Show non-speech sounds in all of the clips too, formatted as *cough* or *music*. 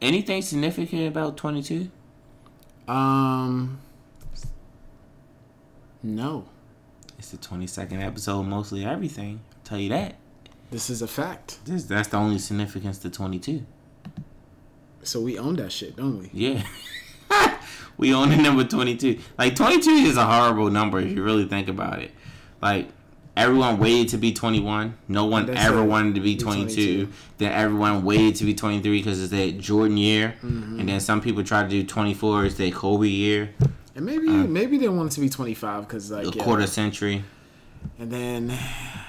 anything significant about 22? Um, no. It's the 22nd episode, mostly everything. I'll tell you that. This is a fact. This, that's the only significance to 22. So we own that shit, don't we? Yeah. *laughs* we own the number 22. Like, 22 is a horrible number if you really think about it. Like, everyone waited to be 21. No one That's ever wanted to be Be 22. 22. Then everyone waited to be 23 because it's that Jordan year. Mm-hmm. And then some people try to do 24 as their Kobe year, And maybe maybe they wanted to be 25 because like a yeah. quarter century. and then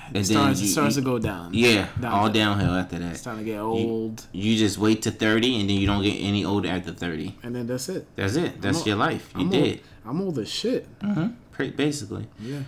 And it starts, then it starts you- to go down. Yeah, all Downhill. after that. It's starting to get old, You just wait to 30 and then you don't get any older after 30. and then that's it. That's it. That's I'm your life. You I'm did. Old, I'm old as shit. Mm-hmm. Basically. Yeah.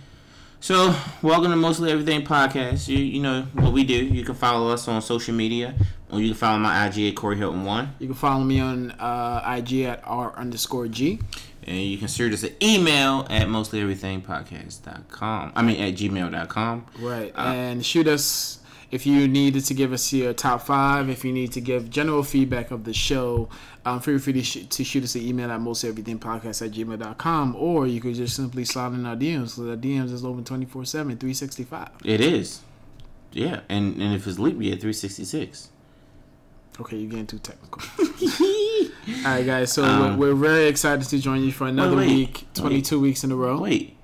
So, welcome to Mostly Everything Podcast. You you know what we do. You can follow us on social media, or you can follow my IG at Corey Hilton One, You can follow me on uh, IG at r underscore g. and you can shoot us an email at mostlyeverythingpodcast.com. I mean at gmail.com. Right. Uh, and shoot us if you needed to give us your top five, if you need to give general feedback of the show, um, feel free to, sh- to shoot us an email at mosteverythingpodcast at gmail.com or you could just simply slide in our DMs. So the DMs is open 24 7, 365. It is, yeah, and and if it's leap year, three sixty six. Okay, you're getting too technical. *laughs* *laughs* All right, guys. So Um, we're, we're very excited to join you for another wait, week, 22 weeks in a row. Wait,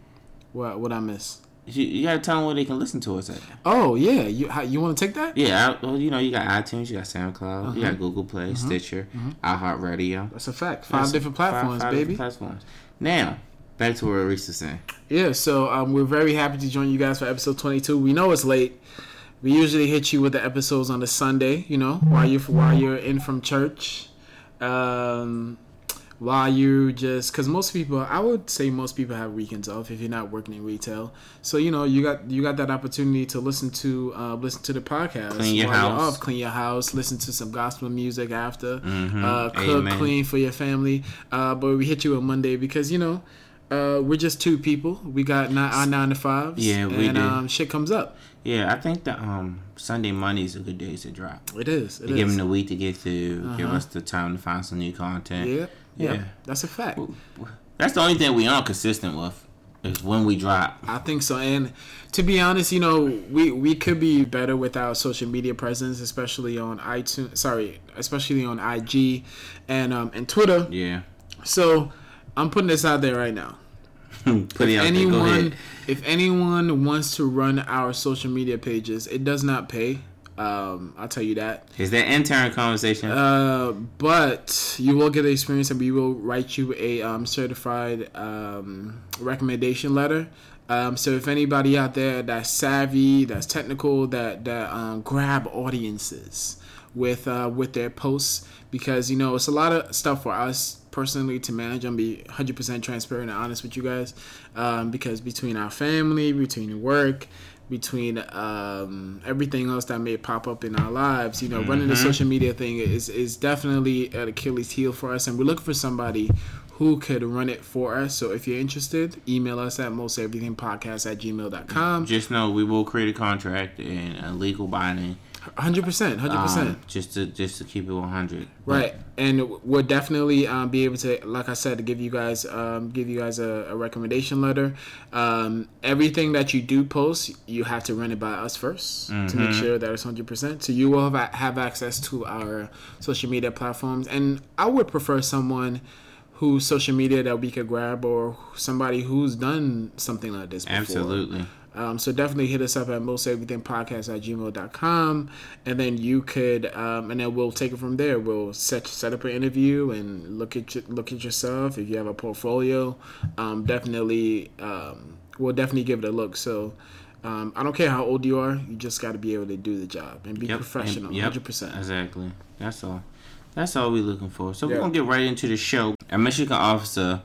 What what I miss? You, you gotta tell them where they can listen to us at. Oh yeah, you how, you want to take that? Yeah, I, well, you know, you got iTunes, you got SoundCloud, you Uh-huh. got Google Play, Stitcher, iHeartRadio. That's a fact. Five That's different platforms, five baby. different platforms. Now, back to what Reese was saying. Yeah, so um, we're very happy to join you guys for episode 22. We know it's late. We usually hit you with the episodes on the Sunday, you know, while you while you're in from church, um, while you just because most people, I would say most people have weekends off if you're not working in retail. So you know you got you got that opportunity to listen to uh, listen to the podcast, Clean your house. off, clean your house, listen to some gospel music after, Mhm. uh, cook, Amen. clean for your family. Uh, but we hit you on Monday because you know. Uh, we're just two people. We got nine, our nine to fives. Yeah, we and, do. Um, shit comes up. Yeah, I think that um Sunday Mondays are good days to drop. It is. It is. give them the week to get through, give Uh-huh. us the time to find some new content. yeah, yeah, Yeah. That's a fact. That's the only thing we aren't consistent with is when we drop. I think so. And to be honest, you know, we we could be better with our social media presence, especially on iTunes. Sorry, especially on IG and um and Twitter. Yeah. So I'm putting this out there right now. *laughs* Put it if out there. Go anyone ahead. if anyone wants to run our social media pages, it does not pay. Um, I'll tell you that. Is that intern conversation? Uh, but you will get the experience, and we will write you a um, certified um, recommendation letter. Um, so if anybody out there that's savvy, that's technical, that that um, grab audiences with uh, with their posts, because you know it's a lot of stuff for us personally to manage. I'm be 100% transparent and honest with you guys, um, because between our family, between work, between um, everything else that may pop up in our lives, you know, running the social media thing is is definitely an Achilles heel for us, and we're looking for somebody who could run it for us. So if you're interested, email us at mosteverythingpodcast at gmail.com. Just know we will create a contract and a legal binding. 100%, 100%. um, just to just to keep it one hundred. Right, and we'll definitely um, be able to, like I said, to give you guys, um, give you guys a, a recommendation letter. Um, everything that you do post, you have to run it by us 1st to Mm-hmm. make sure that it's hundred percent. So you will have, have access to our social media platforms, and I would prefer someone whose social media that we could grab, or somebody who's done something like this before. Absolutely. Um, so definitely hit us up at mosteverythingpodcast at gmail.com and then you could um, and then we'll take it from there. We'll set set up an interview and look at your, look at yourself. If you have a portfolio, um, definitely um, we'll definitely give it a look. So um, I don't care how old you are, you just got to be able to do the job and be Yep. professional, and- yep, hundred percent. Exactly. That's all. That's all we're looking for. So we're gonna get right into the show. A Michigan officer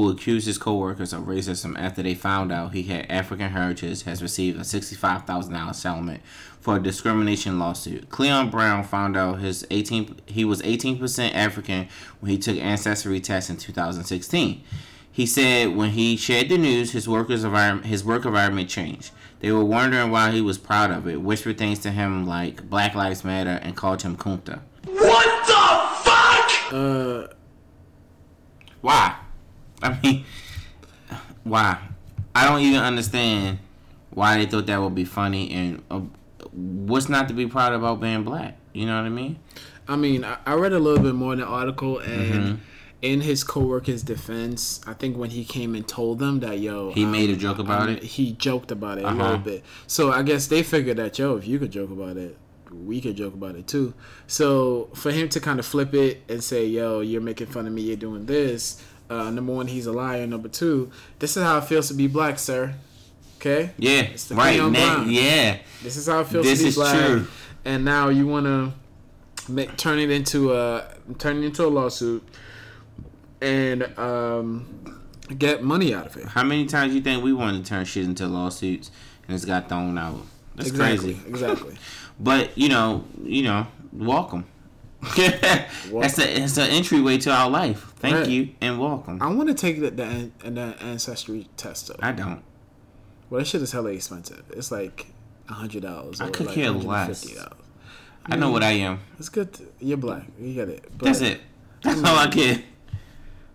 who accused his coworkers of racism after they found out he had African heritage has received a sixty-five thousand dollars settlement for a discrimination lawsuit. Cleon Brown found out his eighteen he was eighteen percent African when he took ancestry tests in two thousand sixteen. He said when he shared the news, his workers environment, his work environment changed. They were wondering why he was proud of it, whispered things to him like Black Lives Matter, and called him Kunta. What the fuck? Uh, Why? I mean, why? I don't even understand why they thought that would be funny and uh, what's not to be proud about being black. You know what I mean? I mean, I, I read a little bit more in the article, and Mm-hmm. in his coworker's defense, I think when he came and told them that, yo, He um, made a joke about um, it. He joked about it a Uh-huh. little bit. So I guess they figured that, yo, if you could joke about it, we could joke about it too. So for him to kind of flip it and say, yo, you're making fun of me, you're doing this. Uh, number one, he's a liar. Number two, this is how it feels to be black, sir. Okay, Yeah, the right. Brown. yeah, this is how it feels This to be is black. true. And now you want to make turn it into a turn it into a lawsuit and um, get money out of it. How many times you think we wanted to turn shit into lawsuits and it's got thrown out? That's exactly, crazy. exactly. *laughs* But you know, you know, welcome. *laughs* that's a it's an entryway to our life. Thank Right. you and welcome. I want to take the, the the uh, ancestry test though. I don't. Well, that shit is hella expensive. It's like a hundred dollars. I could like care less. I know what I am. It's good. To, you're black. You get it. But That's it. That's all I care.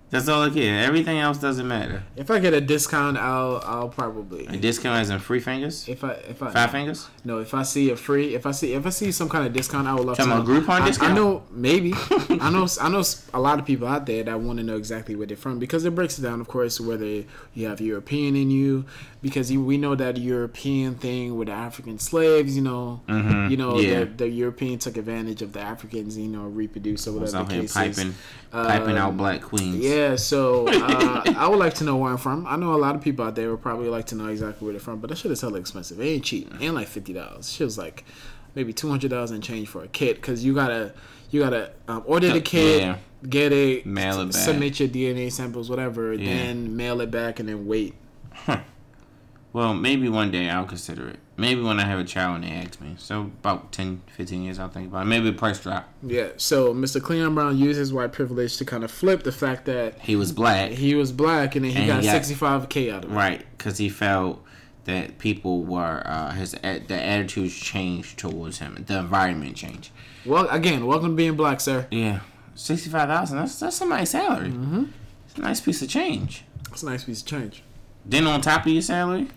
That's all I care. Everything else doesn't matter. If I get a discount, I'll I'll probably. A discount as in free fingers, If I if I five fingers. No, if I see a free, if I see if I see some kind of discount, I would love to. about know. Groupon I- discount? I know maybe. *laughs* I know I know a lot of people out there that want to know exactly where they're from because it breaks it down, of course, whether you have European in you, because we know that European thing with African slaves, you know, Mhm, you know, yeah. the, the European took advantage of the Africans, you know, reproduce or whatever out the here case piping, is. piping out Um, black queens. Yeah, so *laughs* uh, I would like to know where I'm from. I know a lot of people out there would probably like to know exactly where they're from, but that shit is hella expensive. It ain't cheap. It ain't like fifty dollars. Shit was like maybe two hundred dollars and change for a kit because you gotta you gotta um, order the kit, Yeah. get it, Mail it back. submit your DNA samples, whatever, Yeah. then mail it back and then wait. Well, maybe one day I'll consider it. Maybe when I have a child and they ask me. So about 10, 15 years I'll think about it. Maybe the price drop. Yeah. So Mr. Cleon Brown used his white privilege to kind of flip the fact that He was black. he was black and then he And he got got- sixty five k out of it. Right, because he felt that people were uh, his a- the attitudes changed towards him, the environment changed. Well, again, welcome to being black, sir. Yeah, sixty five thousand. That's that's somebody's salary. Mm-hmm. It's a nice piece of change. It's a nice piece of change. Then on top of your salary,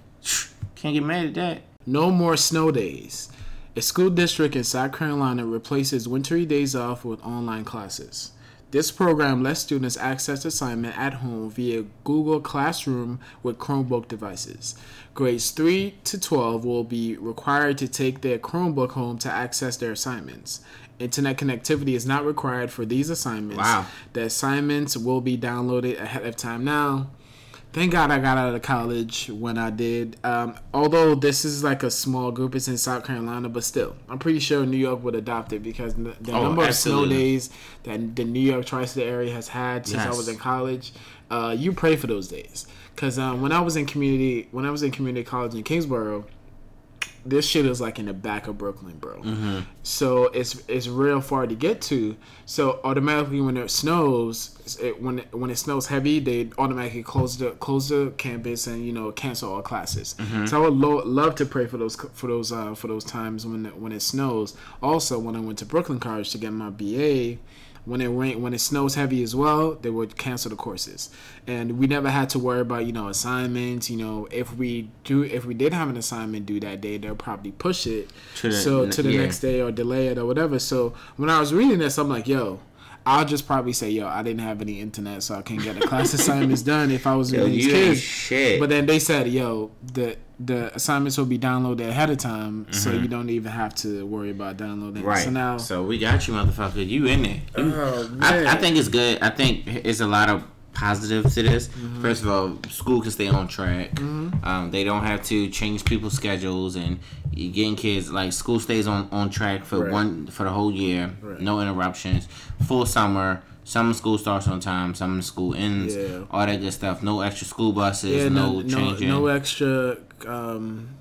can't get mad at that. No more snow days. A school district in South Carolina replaces wintry days off with online classes. This program lets students access assignment at home via Google Classroom with Chromebook devices. Grades 3 to 12 will be required to take their Chromebook home to access their assignments. Internet connectivity is not required for these assignments. Wow. The assignments will be downloaded ahead of time. Now, Thank God I got out of college when I did. Um, although this is like a small group, it's in South Carolina, but still, I'm pretty sure New York would adopt it because the, the Oh, number of snow days that the New York tri-state area has had since I was in college, uh, you pray for those days. Because um, when I was in community, when I was in community college in Kingsborough, this shit is like in the back of Brooklyn, bro. Mm-hmm. So it's it's real far to get to. So automatically when it snows, it, when it, when it snows heavy, they automatically close the close the campus and you know cancel all classes. Mm-hmm. So I would lo- love to pray for those for those uh, for those times when when it snows. Also, when I went to Brooklyn College to get my BA. When it rain, when it snows heavy as well, they would cancel the courses, and we never had to worry about you know assignments. You know, if we do, if we did have an assignment due that day, they'll probably push it To the- so to the yeah. next day or delay it or whatever. So when I was reading this, I'm like, yo, I'll just probably say, yo, I didn't have any internet, so I can't get the class *laughs* assignments done if I was Yo, these kids. shit. But then they said, yo, the the assignments will be downloaded ahead of time, so you don't even have to worry about downloading. Mm-hmm. Right. So now, so we got you, motherfucker. You in there? You- oh man, I, I think it's good. I think it's a lot of positives to this. Mm-hmm. First of all, school can stay on track. Um, they don't have to change people's schedules, and you getting kids like school stays on, on track for Right. one for the whole year. Right. No interruptions. Full summer. Summer school starts on time. Summer school ends. Yeah. All that good stuff. No extra school buses. yeah, no, no, no, no extra. Um,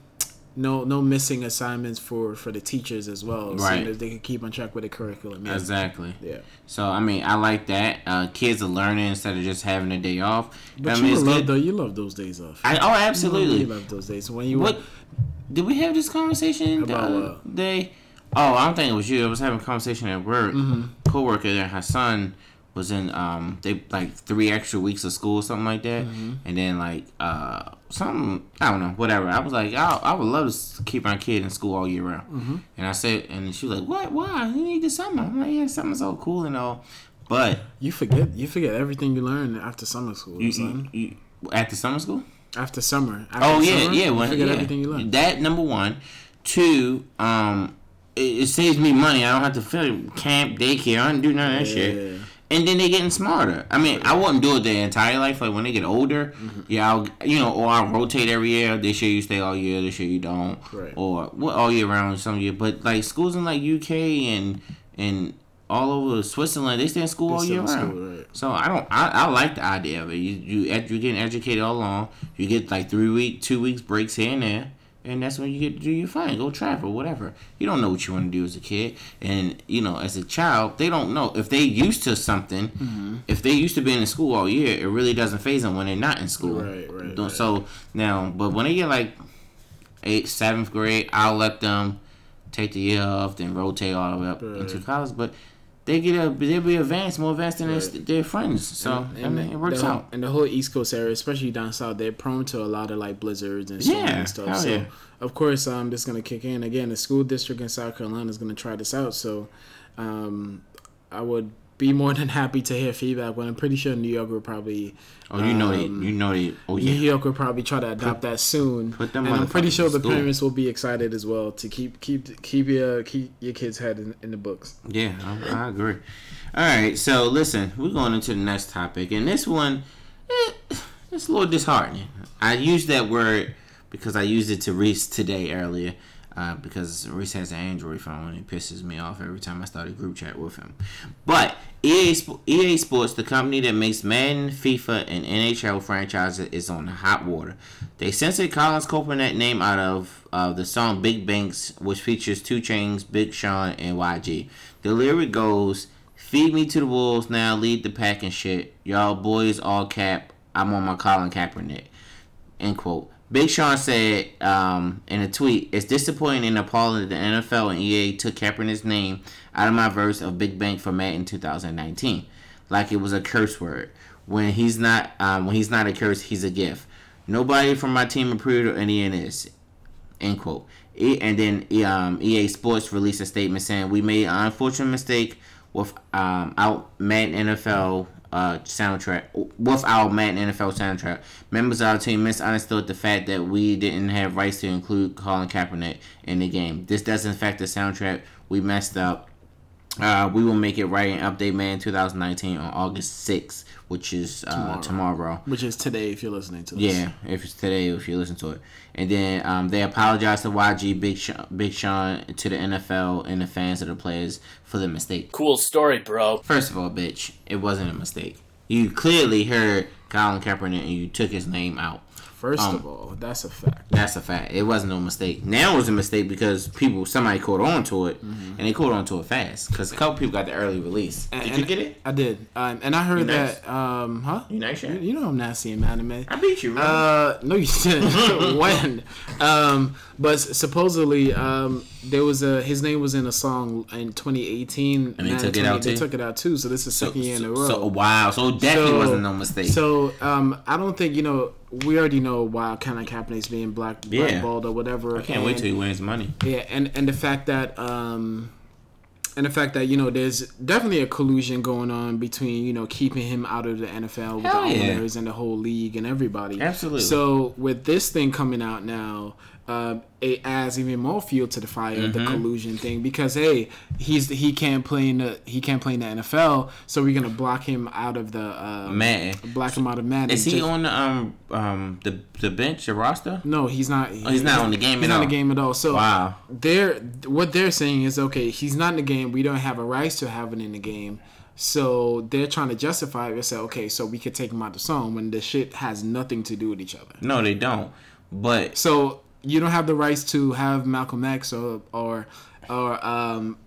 no, no missing assignments for for the teachers as well, Right. so they can keep on track with the curriculum. Yeah. Exactly. Yeah. So I mean, I like that. Uh, kids are learning instead of just having a day off. But I you mean, it's love good. though. You love those days off. I, oh, You absolutely. love those days when you What were did we have this conversation About what? day? Oh, I don't think it was you. I was having a conversation at work. Mm-hmm. Coworker there, her son was in um they like three extra weeks of school or something like that Mm-hmm. and then like uh something I don't know whatever I was like I, I would love to keep my kid in school all year round Mm-hmm. and I said and she was like what why you need the summer I'm like yeah summer's so cool and all but You forget you forget everything you learn after summer school, you, you, you the summer school After summer. After Oh yeah, summer, yeah. you forget yeah. everything you learn. That number one. Two, um, it, it saves me money. I don't have to fill camp, daycare. I don't do none of that Yeah. shit. And then they're getting smarter. I mean, I wouldn't do it their entire life. Like when they get older, Mm-hmm. yeah, I'll you know, or I'll rotate every year. This year you stay all year. This year you don't. Right. Or well, all year round some year. But like schools in like UK and and all over Switzerland, they stay in school all year round. school, right. So I don't. I, I like the idea of it. You you you're getting educated all along. You get like three week, two weeks breaks here and there, and that's when you get to do your fun. Go travel, whatever. You don't know what you want to do as a kid, and you know as a child, they don't know if they used to something. Mm-hmm. If they used to being in school all year, it really doesn't phase them when they're not in school. Right, right, right. So now, but when they get like eighth, seventh grade, I'll let them take the year off, then rotate all the way up into college. But they get a they'll be advanced, more advanced than their, Right. their friends. So I mean, it works out. And the whole East Coast area, especially down south, they're prone to a lot of like blizzards and storms Yeah, and stuff. so yeah. of course, um, this is gonna kick in again. The school district in South Carolina is gonna try this out. So, um, I would be more than happy to hear feedback. But I'm pretty sure New York will probably. Oh, you know um, they, you know they. Oh New York will probably try to adopt that soon, put them and I'm pretty sure the parents will be excited as well to keep keep keep your keep your kids' head in, in the books. yeah, I, I agree. All right, so listen, we're going into the next topic, and this one, eh, it's a little disheartening. I use that word because I used it to Reese today earlier. Uh, because Reese has an Android phone and it pisses me off every time I start a group chat with him. But EA, EA Sports, the company that makes Madden, FIFA, and NHL franchises, is on hot water. They censored Collins Kaepernick name out of uh, the song Big Banks, which features 2 Chainz, Big Sean, and YG. The lyric goes, Feed me to the wolves now, lead the pack and shit. Y'all boys all cap. I'm on my Colin Kaepernick. End quote. Big Sean said um, in a tweet, "It's disappointing and appalling that the NFL and EA took Kaepernick's name out of my verse of Big Bank for Madden 2019, like it was a curse word. When he's not, um, when he's not a curse, he's a gift. Nobody from my team approved of any of this." End quote. E- and then um, EA Sports released a statement saying, "We made an unfortunate mistake with um, out Madden NFL uh, soundtrack with our Madden NFL soundtrack. Members of our team misunderstood the fact that we didn't have rights to include Colin Kaepernick in the game. This doesn't affect the soundtrack. We messed up. Uh, we will make it right and update Madden 2019 on August 6th, which is uh, tomorrow. Which is today, if you're listening to this. Yeah, if it's today, if you listen to it, and then um, they apologized to YG, Big Sean, Big Sean, to the NFL and the fans of the players for the mistake. Cool story, bro. First of all, bitch, it wasn't a mistake. You clearly heard Colin Kaepernick and you took his name out. First Um, of all, that's a fact. That's a fact. It wasn't no mistake. Now it was a mistake because people, somebody caught on to it, and they caught on to it fast. Because a couple people got the early release. And, Did you get it? I did, um, and I heard that. Um, huh? You nice, You, you know I'm not seeing anime. I beat you. Uh, no, you didn't. *laughs* *laughs* when? Um, but supposedly, um, there was a his name was in a song in 2018, And they took it 20 out They too? took it out too. So this is so, second year in a so, row. so wow, so definitely So- wasn't no mistake. So um, I don't think you know. We already know why Colin Kaepernick's being black Yeah. blackballed or whatever. I can't wait and- till he wins money. yeah, and and the fact that um, and the fact that you know there's definitely a collusion going on between you know keeping him out of the NFL with Hell the yeah. owners and the whole league and everybody. Absolutely. So with this thing coming out now. Uh, it adds even more fuel to the fire Mm-hmm. the collusion thing because hey he's he can't play in the he can't play in the NFL so we're gonna block him out of the Madden. block him out of Madden. Is he Just- on the um um the the bench, the roster? No, he's not. Oh, he's not on the game He's at not all. in the game at all. So Wow. they're what they're saying is okay. He's not in the game. We don't have a right to have him in the game. So they're trying to justify it and say, okay, so we could take him out of the song when the shit has nothing to do with each other. No, they don't. But So you don't have the rights to have Malcolm X or or or um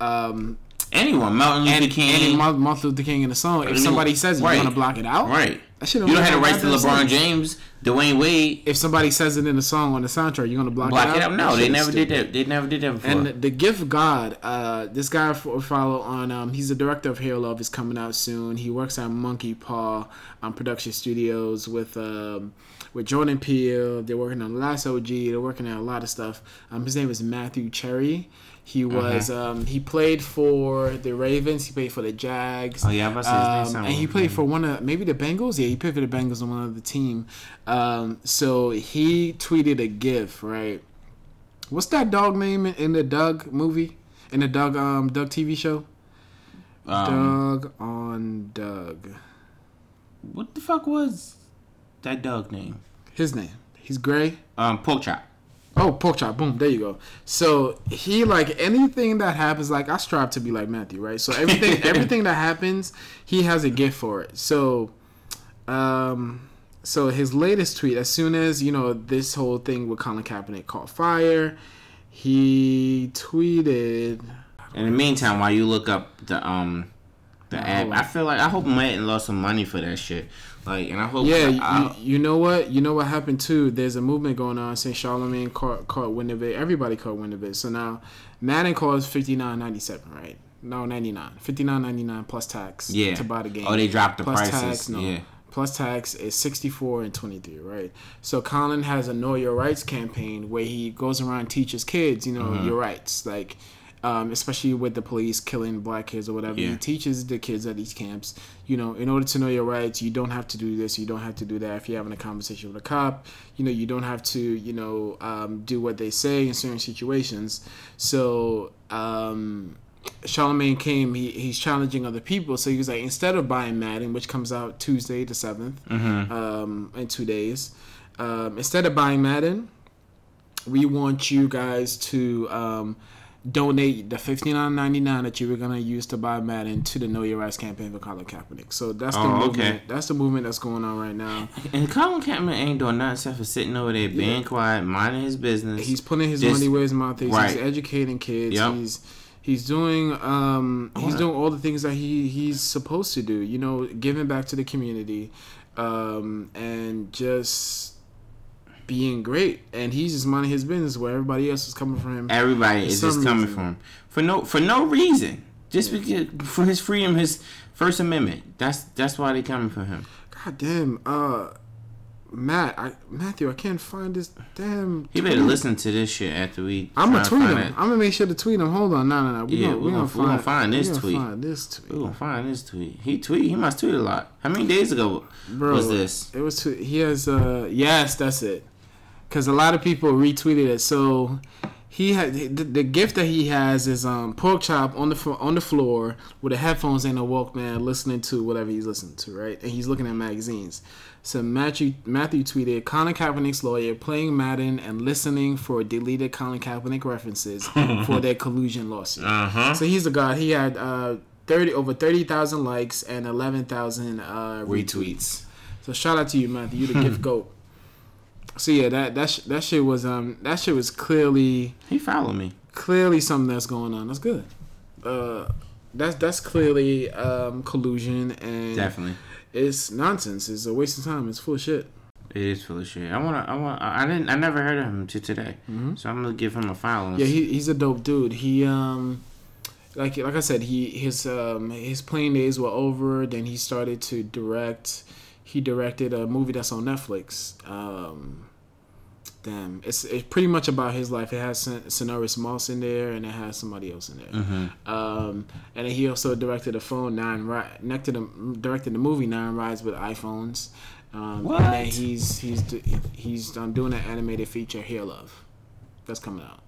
um anyone, Martin Luther and, King, and Martin Luther King in the song. If somebody says it, Right. you want to block it out, right? That You don't have the rights to LeBron. James, Dwyane Wade. If somebody says it in a song on the soundtrack, you're gonna block, Block it it out. No, they never did stupid. that. They never did that before. And the gift God, uh, this guy follow on, um, he's the director of Hair Love, is coming out soon. He works at Monkey Paw um, Production Studios with um, with Jordan Peele. They're working on Last OG. They're working on a lot of stuff. Um, his name is Matthew Cherry. He Uh-huh. was um, he played for the Ravens. He played for the Jags. Oh, yeah, I was about his name Um, and he played for one of maybe the Bengals. Yeah, he played for the Bengals on one of the team. Um, so he tweeted a GIF, right? What's that dog name in, in the Doug movie? In the Doug um Doug TV show? um, Doug on Doug. what the fuck was that dog name? His name. He's gray. Um, Porkchop. Oh, Porkchop. Boom. There you go. So he like anything that happens. Like I strive to be like Matthew, right? So everything, *laughs* everything that happens, he has a gift for it. So, um, so his latest tweet, as soon as you know this whole thing with Colin Kaepernick caught fire, he tweeted. In the meantime, while you look up the um the Nah, app. I feel like I hope Madden lost some money for that shit. Like, and I hope Yeah, I- you, you know what? You know what happened too? There's a movement going on saying Charlemagne caught, caught wind of it. Everybody caught wind of it. So now Madden costs fifty nine ninety seven, right? No, ninety nine. Fifty nine ninety nine plus tax. Yeah. To buy the game. Oh, they dropped the plus prices. Tax, no. Yeah. Plus tax is sixty four and twenty three, right? So Colin has a Know Your Rights campaign where he goes around and teaches kids, you know, Mm-hmm. your rights, like. Um, especially with the police killing black kids or whatever, Yeah. he teaches the kids at these camps, you know, in order to know your rights, you don't have to do this, you don't have to do that. If you're having a conversation with a cop, you know, you don't have to, you know, um, do what they say in certain situations. So, um, Charlemagne came, he, he's challenging other people. So he was like, instead of buying Madden, which comes out Tuesday the 7th, um, in two days, um, instead of buying Madden, we want you guys to um, donate the fifty nine ninety nine that you were gonna use to buy Madden to the Know Your Rights campaign for Colin Kaepernick. So that's the Oh, movement. okay. That's the movement that's going on right now. And Colin Kaepernick ain't doing nothing except for sitting over there, being quiet, minding his business. He's putting his Just- money where his mouth is. right. He's educating kids. Yep. He's he's doing um he's doing all the things that he he's supposed to do. You know, giving back to the community, um, and just being great. And he's just minding his business where everybody else is coming from him. Everybody is just coming reason. for him for no for no reason. Just because for his freedom, his First Amendment. That's that's why they coming for him. God damn, uh, Matt, I, Matthew, I can't find this damn. He better tweet. listen to this shit after we. I'm gonna tweet him. find I'm gonna make sure to tweet him. Hold on, no, no, no. We Yeah, gonna, we we gonna- gonna we gonna find, find we this gonna tweet. Find this tweet. We gonna find this tweet. He tweet. He must tweet a lot. How many days ago Bro, was this? It was. Tw- he has. Uh, yes, that's it. Because a lot of people retweeted it. So he had the, the gift that he has is um Porkchop on the on the floor with the headphones and a Walkman, listening to whatever he's listening to, right? And he's looking at magazines. So Matthew Matthew tweeted Colin Kaepernick's lawyer playing Madden and listening for deleted Colin Kaepernick references *laughs* for their collusion lawsuit. Uh huh. So he's the god. He had uh, thirty over thirty thousand likes and eleven thousand uh, retweets. So shout out to you, Matthew. You the gift *laughs* goat. So yeah, that that sh- that shit was um that shit was clearly He followed me. clearly something that's going on. That's good. Uh, that's that's clearly um collusion and Definitely. it's nonsense. It's a waste of time. It's full of shit. It is full of shit. I wanna. I want. I didn't. I never heard of him till today. So I'm gonna give him a follow. Yeah, he, he's a dope dude. He um like like I said, he his um his playing days were over. Then he started to direct. He directed a movie that's on Netflix. Um, damn, it's it's pretty much about his life. It has Sen- Sonoris Moss in there, and it has somebody else in there. Mm-hmm. Um, and then he also directed a phone nine ri- directed a, directed the movie Nine Rides with iPhones. Um, What? And then he's he's he's um, doing an animated feature, Hair Love, that's coming out.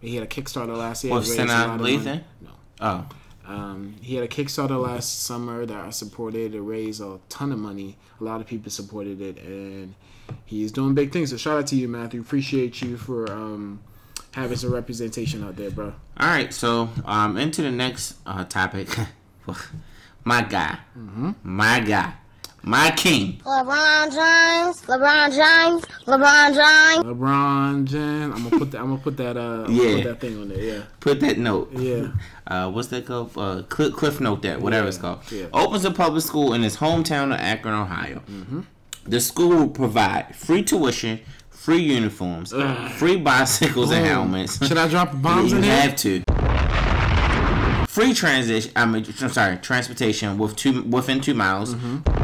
He had a Kickstarter last year. What, it raised a Sanaa lot of Lathan? No. Oh, Um, he had a Kickstarter last summer that I supported. It raised a ton of money. A lot of people supported it, and he's doing big things. So shout out to you, Matthew. Appreciate you for um, having some representation out there, bro. all right. So um, into the next uh topic. *laughs* My guy. Mm-hmm. My guy. My king. LeBron James, LeBron James, LeBron James. LeBron James. I'm gonna put that. I'm gonna put that. Uh, I'm Yeah. put that thing on there. Yeah. Put that note. Yeah. Uh, what's that called? Uh, cliff, cliff note that, whatever Yeah, it's called. yeah. Opens a public school in his hometown of Akron, Ohio. The school will provide free tuition, free uniforms, free bicycles and helmets. Should I drop bombs you in here? have to. Free transition. I mean, I'm sorry, transportation with two within two miles. Mm-hmm.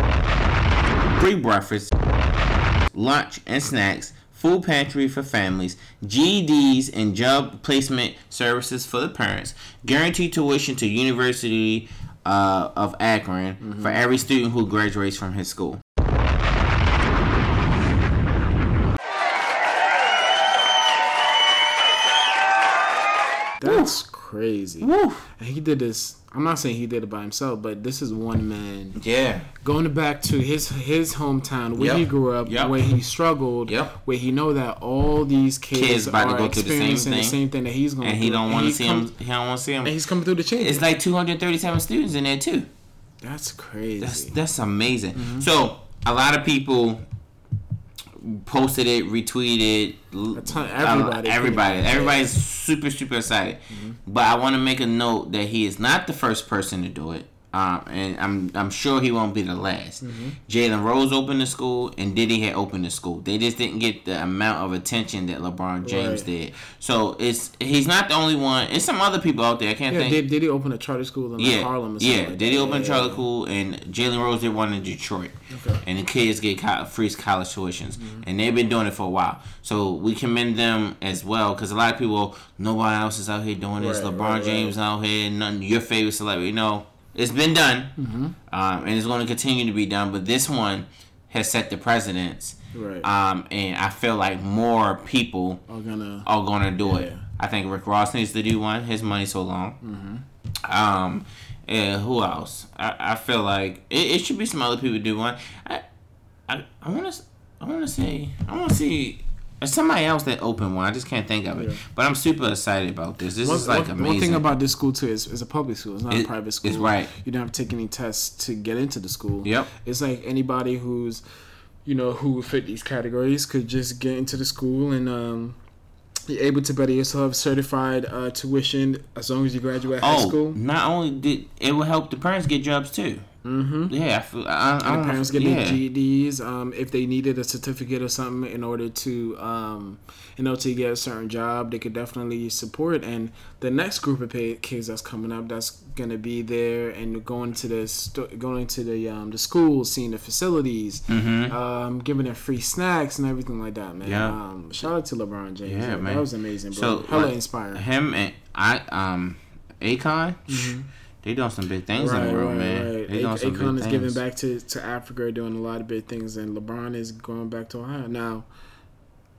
Free breakfast, lunch and snacks. Food pantry for families, GEDs and job placement services for the parents, guaranteed tuition to University uh, of Akron Mm-hmm. for every student who graduates from his school. That's crazy. Woo! And he did this. I'm not saying he did it by himself, but this is one man Yeah. going back to his his hometown where Yep. he grew up, Yep. where he struggled, Yep. where he know that all these kids, Kids about to are go through the same experiencing the same thing that he's going And through. he don't want to he see come- him. He don't want to see him. And he's coming through the change. It's like 237 students in there too. that's crazy. That's that's amazing. Mm-hmm. So a lot of people posted it, retweeted. l- A ton- uh, everybody. everybody, everybody's super super excited. But I want to make a note that he is not the first person to do it. Um, and I'm I'm sure he won't be the last. Mm-hmm. Jalen Rose opened the school, and Diddy had opened the school. They just didn't get the amount of attention that LeBron James Right. did. So it's he's not the only one. It's some other people out there. I can't yeah, think. did, did he open a charter school in like Yeah, Harlem or something yeah. like Did he that? open Yeah, Charlie yeah. Cool and Jalen Rose did one in Detroit, Okay. and the kids get co- free college tuitions, Mm-hmm. and they've been doing it for a while. So we commend them as well because a lot of people, nobody else is out here doing this. Right, LeBron right, James out here, none your favorite celebrity. No, it's been done, Mm-hmm. um, and it's going to continue to be done. But this one has set the precedence, Right. um, and I feel like more people Are gonna. are gonna do it. I think Rick Ross needs to do one. His money's so long. Mm-hmm. Um, and who else? I, I feel like it, it should be some other people do one. I I I want to I want to say I want to see. There's somebody else that opened one. I just can't think of it. Yeah. But I'm super excited about this. This One, is like one- amazing. one thing about this school too is it's a public school. It's not It- a private school. it's right. You don't have to take any tests to get into the school. Yep. It's like anybody who's, you know, who fit these categories could just get into the school and um, be able to better yourself certified uh, tuition as long as you graduate high oh, school. not only did it will help the parents get jobs too. Mm-hmm. Yeah, I feel. I, I, I And don't the know parents if- get their yeah. GEDs um, if they needed a certificate or something in order to, um, you know, to get a certain job. They could definitely support. And the next group of kids that's coming up, that's gonna be there and going to the sto- going to the um, the schools, seeing the facilities, Mhm. um, giving them free snacks and everything like that, man. Yeah. Um, shout out to LeBron James. Yeah, man. man. That was amazing, bro. So, Hella like, inspiring. Him and I um Akon, they doing some big things in the world, man. They doing A- some Akon big is giving things. back to, to Africa, doing a lot of big things, and LeBron is going back to Ohio. Now,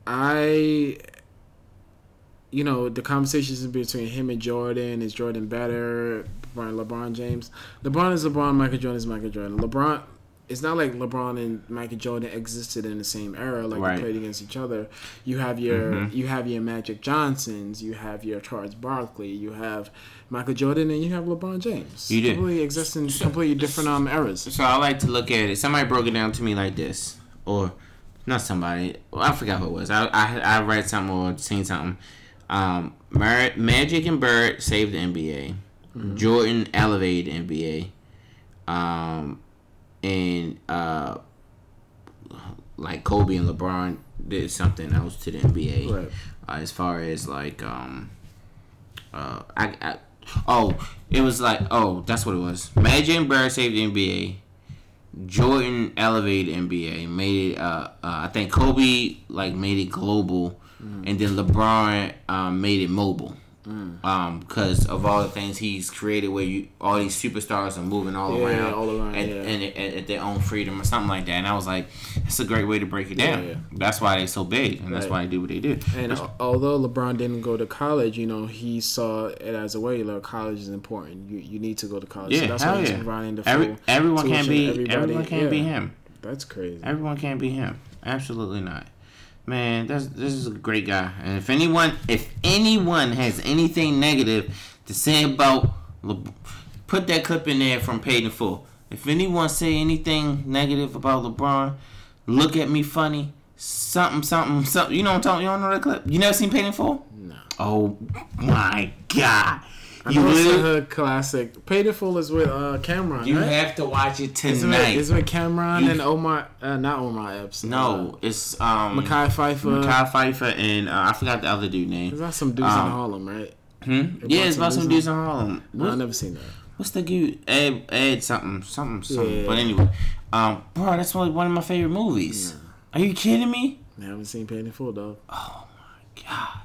I, you know, the conversations between him and Jordan is Jordan better? LeBron, LeBron James. LeBron is LeBron. Michael Jordan is Michael Jordan. LeBron. It's not like LeBron and Michael Jordan existed in the same era, like Right. they played against each other. You have your Mhm. you have your Magic Johnsons, you have your Charles Barkley, you have Michael Jordan, and you have LeBron James. You do. completely exist in completely different um eras. So I like to look at it. Somebody broke it down to me like this, or not somebody. Well, I forgot who it was. I I, I read something or seen something. Um, Mar- Magic and Bird saved the NBA. Jordan elevated the NBA. Um, and uh, like Kobe and LeBron did something else to the NBA. Right. Uh, as far as like um, uh, I, I oh, it was like oh, that's what it was. Magic and Bird saved the NBA. Jordan elevated NBA, made it. Uh, uh, I think Kobe like made it global, and then LeBron um, made it mobile. Um, because of all the things he's created, where you all these superstars are moving all Yeah, around, all around, and, yeah. and at, at their own freedom or something like that. And I was like, it's a great way to break it down. yeah. That's why they're so big, and that's why they do what they do. And al- although LeBron didn't go to college, you know, he saw it as a way. Like college is important. You you need to go to college. yeah, so that's hell why he's yeah. providing the Every, everyone can't be everybody. everyone can't be him. That's crazy. Everyone can't be him. Absolutely not. Man, that's this is a great guy. And if anyone if anyone has anything negative to say about Le- put that clip in there from Paid in Full. If anyone say anything negative about LeBron, look at me funny. Something, something, something. You know what I'm talking? You don't know that clip? You never seen Paid in Full? No. Oh my god! I You know it's literally- a classic. Paid in Full is with uh, Cam'ron. you right? have to watch it It's with, tonight. it's with Cam'ron You- and Omar. Uh, not Omar Epps. no, it's um Mekhi Phifer. Mekhi Phifer and uh, I forgot the other dude name. Is that some dudes Um, in Harlem, right? Hmm? Yeah, it's about some dudes in Harlem. No, I What- never seen that. What's the dude? Ed, Ed something, something, something. Yeah. But anyway, um, bro, that's one of my favorite movies. Are you kidding me? I haven't seen Paid in Full though. God,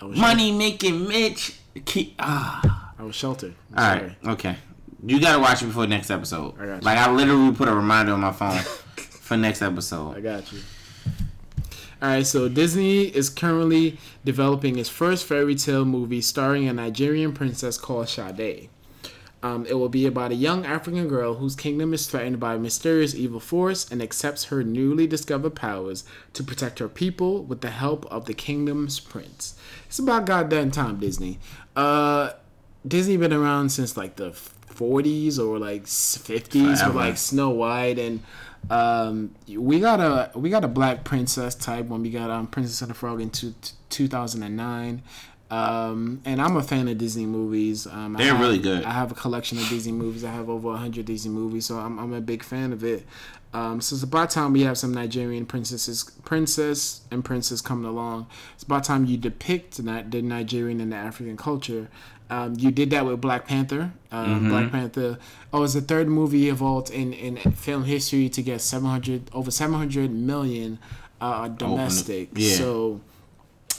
I was money making Mitch. Keep, ah. I was sheltered. I'm All sorry. right, okay. You gotta watch it before next episode. I got you. Like I literally put a reminder on my phone *laughs* for next episode. I got you. All right, so Disney is currently developing its first fairy tale movie starring a Nigerian princess called Sade. Um, it will be about a young African girl whose kingdom is threatened by a mysterious evil force and accepts her newly discovered powers to protect her people with the help of the kingdom's prince. It's about goddamn time, Disney. Uh, Disney been around since like the 40s or like 50s with like Snow White and um, we got a we got a black princess type when we got um Princess and the Frog in two, 2009. Um, and I'm a fan of Disney movies. Um, They're have- really good. I have a collection of Disney movies. I have over 100 Disney movies, so I'm, I'm a big fan of it. Um, so it's about time we have some Nigerian princesses, princess and princess coming along. It's about time you depict not the Nigerian and the African culture. Um, you did that with Black Panther. Um, Mm-hmm. Black Panther. Oh, it's the third movie of all in, in film history to get 700 over 700 million uh, domestic. yeah. So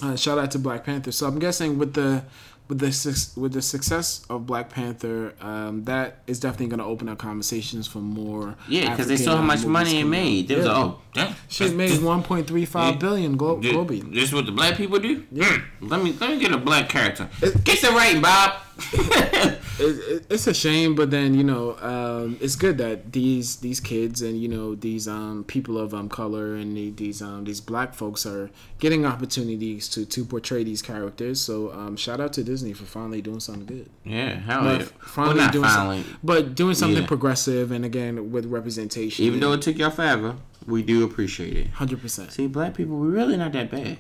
uh, shout out to Black Panther. So I'm guessing with the with the suc- with the success of Black Panther, um, that is definitely going to open up conversations for more. Yeah, because they saw how much money it made. They was like, oh, damn. Shit made this, 1.35 billion glo- this, globally. this what the black people do? Yeah, let me let me get a black character. It- Get the writing, Bob. *laughs* it, it, it's a shame, but then you know, um, it's good that these these kids and you know these um, people of um, color and the, these um, these black folks are getting opportunities to to portray these characters. So um, shout out to Disney for finally doing something good. yeah, hell But yeah. finally well, not doing finally. some- but doing something Yeah. progressive and again with representation. Even though it took y'all forever, we do appreciate it. hundred percent. See, black people, we're really not that bad.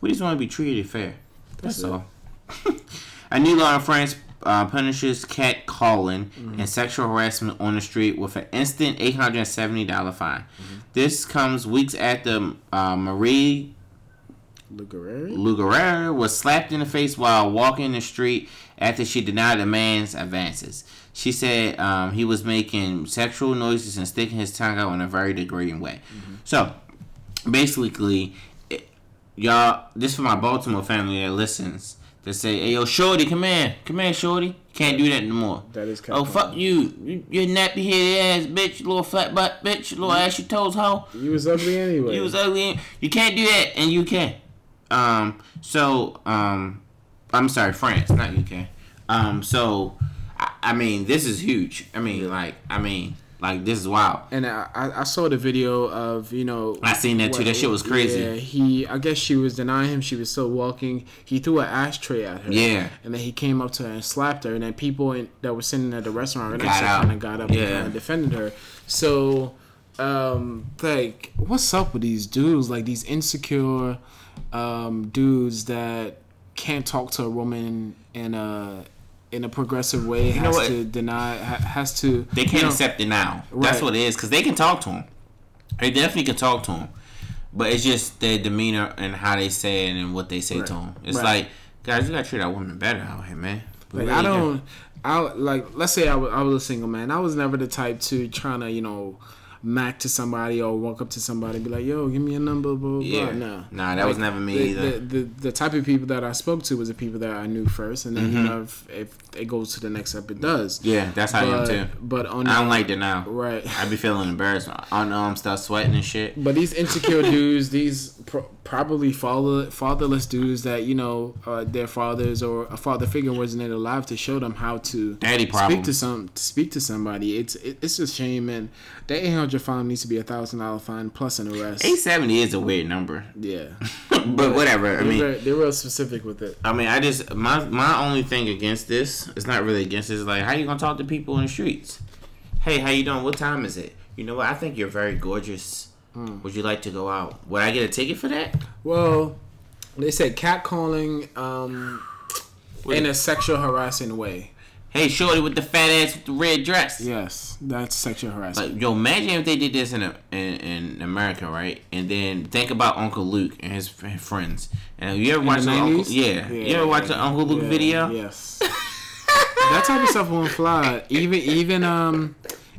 We just want to be treated fair. That's, That's all. *laughs* a new law in France uh, punishes cat calling Mm-hmm. and sexual harassment on the street with an instant $870 fine. Mm-hmm. This comes weeks after uh, Marie? Laguerre was slapped in the face while walking the street after she denied a man's advances. She said um, he was making sexual noises and sticking his tongue out in a very degrading way. So, basically, it, y'all, this for my Baltimore family that listens. They say, "Hey, yo, shorty, come here, come here, shorty. Can't do that no more." That is Oh catcalling. fuck you, you, you nappy headed ass bitch, little flat butt bitch, little ashy toes hoe. You was ugly anyway. You was ugly. You can't do that, and you can. Um. So. Um. I'm sorry, France, not UK. Um. So. I, I mean, this is huge. I mean, like. I mean, like this is wild. and I, I saw the video of you know I seen that too. That shit was crazy. Yeah, he I guess she was denying him. She was still walking. He threw an ashtray at her. Yeah. and then he came up to her and slapped her. And then people in, that were sitting at the restaurant Got next out. kind of got up and Yeah. kind of defended her. So, um, like, what's up with these dudes? Like these insecure um, dudes that can't talk to a woman in a in a progressive way. know has to deny. Ha, has to. They can't know, accept it now. That's what it is, because they can talk to him. They definitely can talk to him, but it's just their demeanor and how they say it and what they say to him. It's Right. like, guys, you gotta treat our women better out here, man. Like I do. don't, I like. Let's say I wa- I was a single man. I was never the type to trying to you know, mac to somebody or walk up to somebody and be like, "Yo, give me a number." Blah blah. Yeah. blah. No, Nah, that was never me the, either. The, the the type of people that I spoke to was the people that I knew first, and then Mm-hmm. you know if, if it goes to the next step, it does. Yeah, that's how I am too. But on I don't like that now. right. I be feeling embarrassed. I know I'm start sweating and shit. But these insecure *laughs* dudes, these pro- probably father fatherless dudes that you know uh, their fathers or a father figure wasn't alive to show them how to Daddy speak problems. to some speak to somebody. It's it, it's a shame, and that eight hundred fine needs to be a thousand dollar fine plus an arrest. Eight seventy is a weird number, *laughs* Yeah, but whatever. I mean, very, they're real specific with it. I mean, I just my my only thing against this. It's not really against this. Is like, how you gonna talk to people in the streets? Hey, how you doing? What time is it? You know what? I think you're very gorgeous. Would you like to go out? Would I get a ticket for that? Well, they said catcalling um, in a sexual harassing way. Hey, shorty with the fat ass with the red dress. Yes, that's sexual harassment. Like, yo, imagine if they did this in, a, in in America, right? And then think about Uncle Luke and his, his friends. And you ever watch the Uncle? 90s? Yeah. You ever watch the Uncle Luke Yeah, video? Yes. that type of stuff won't fly. Even even um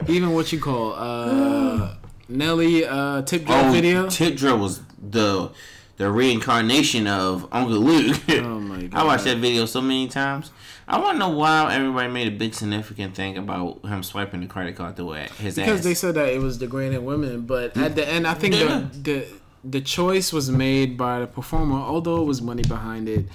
even what you call uh *gasps* Nelly uh tip drill Oh, video. Tip Drill was the the reincarnation of Uncle Luke. *laughs* Oh my *laughs* I watched that video so many times. I want to know why everybody made a big significant thing about him swiping the credit card through his because ass. they said that it was degrading women, but at the end, I think Yeah. the, the the choice was made by the performer, although it was money behind it.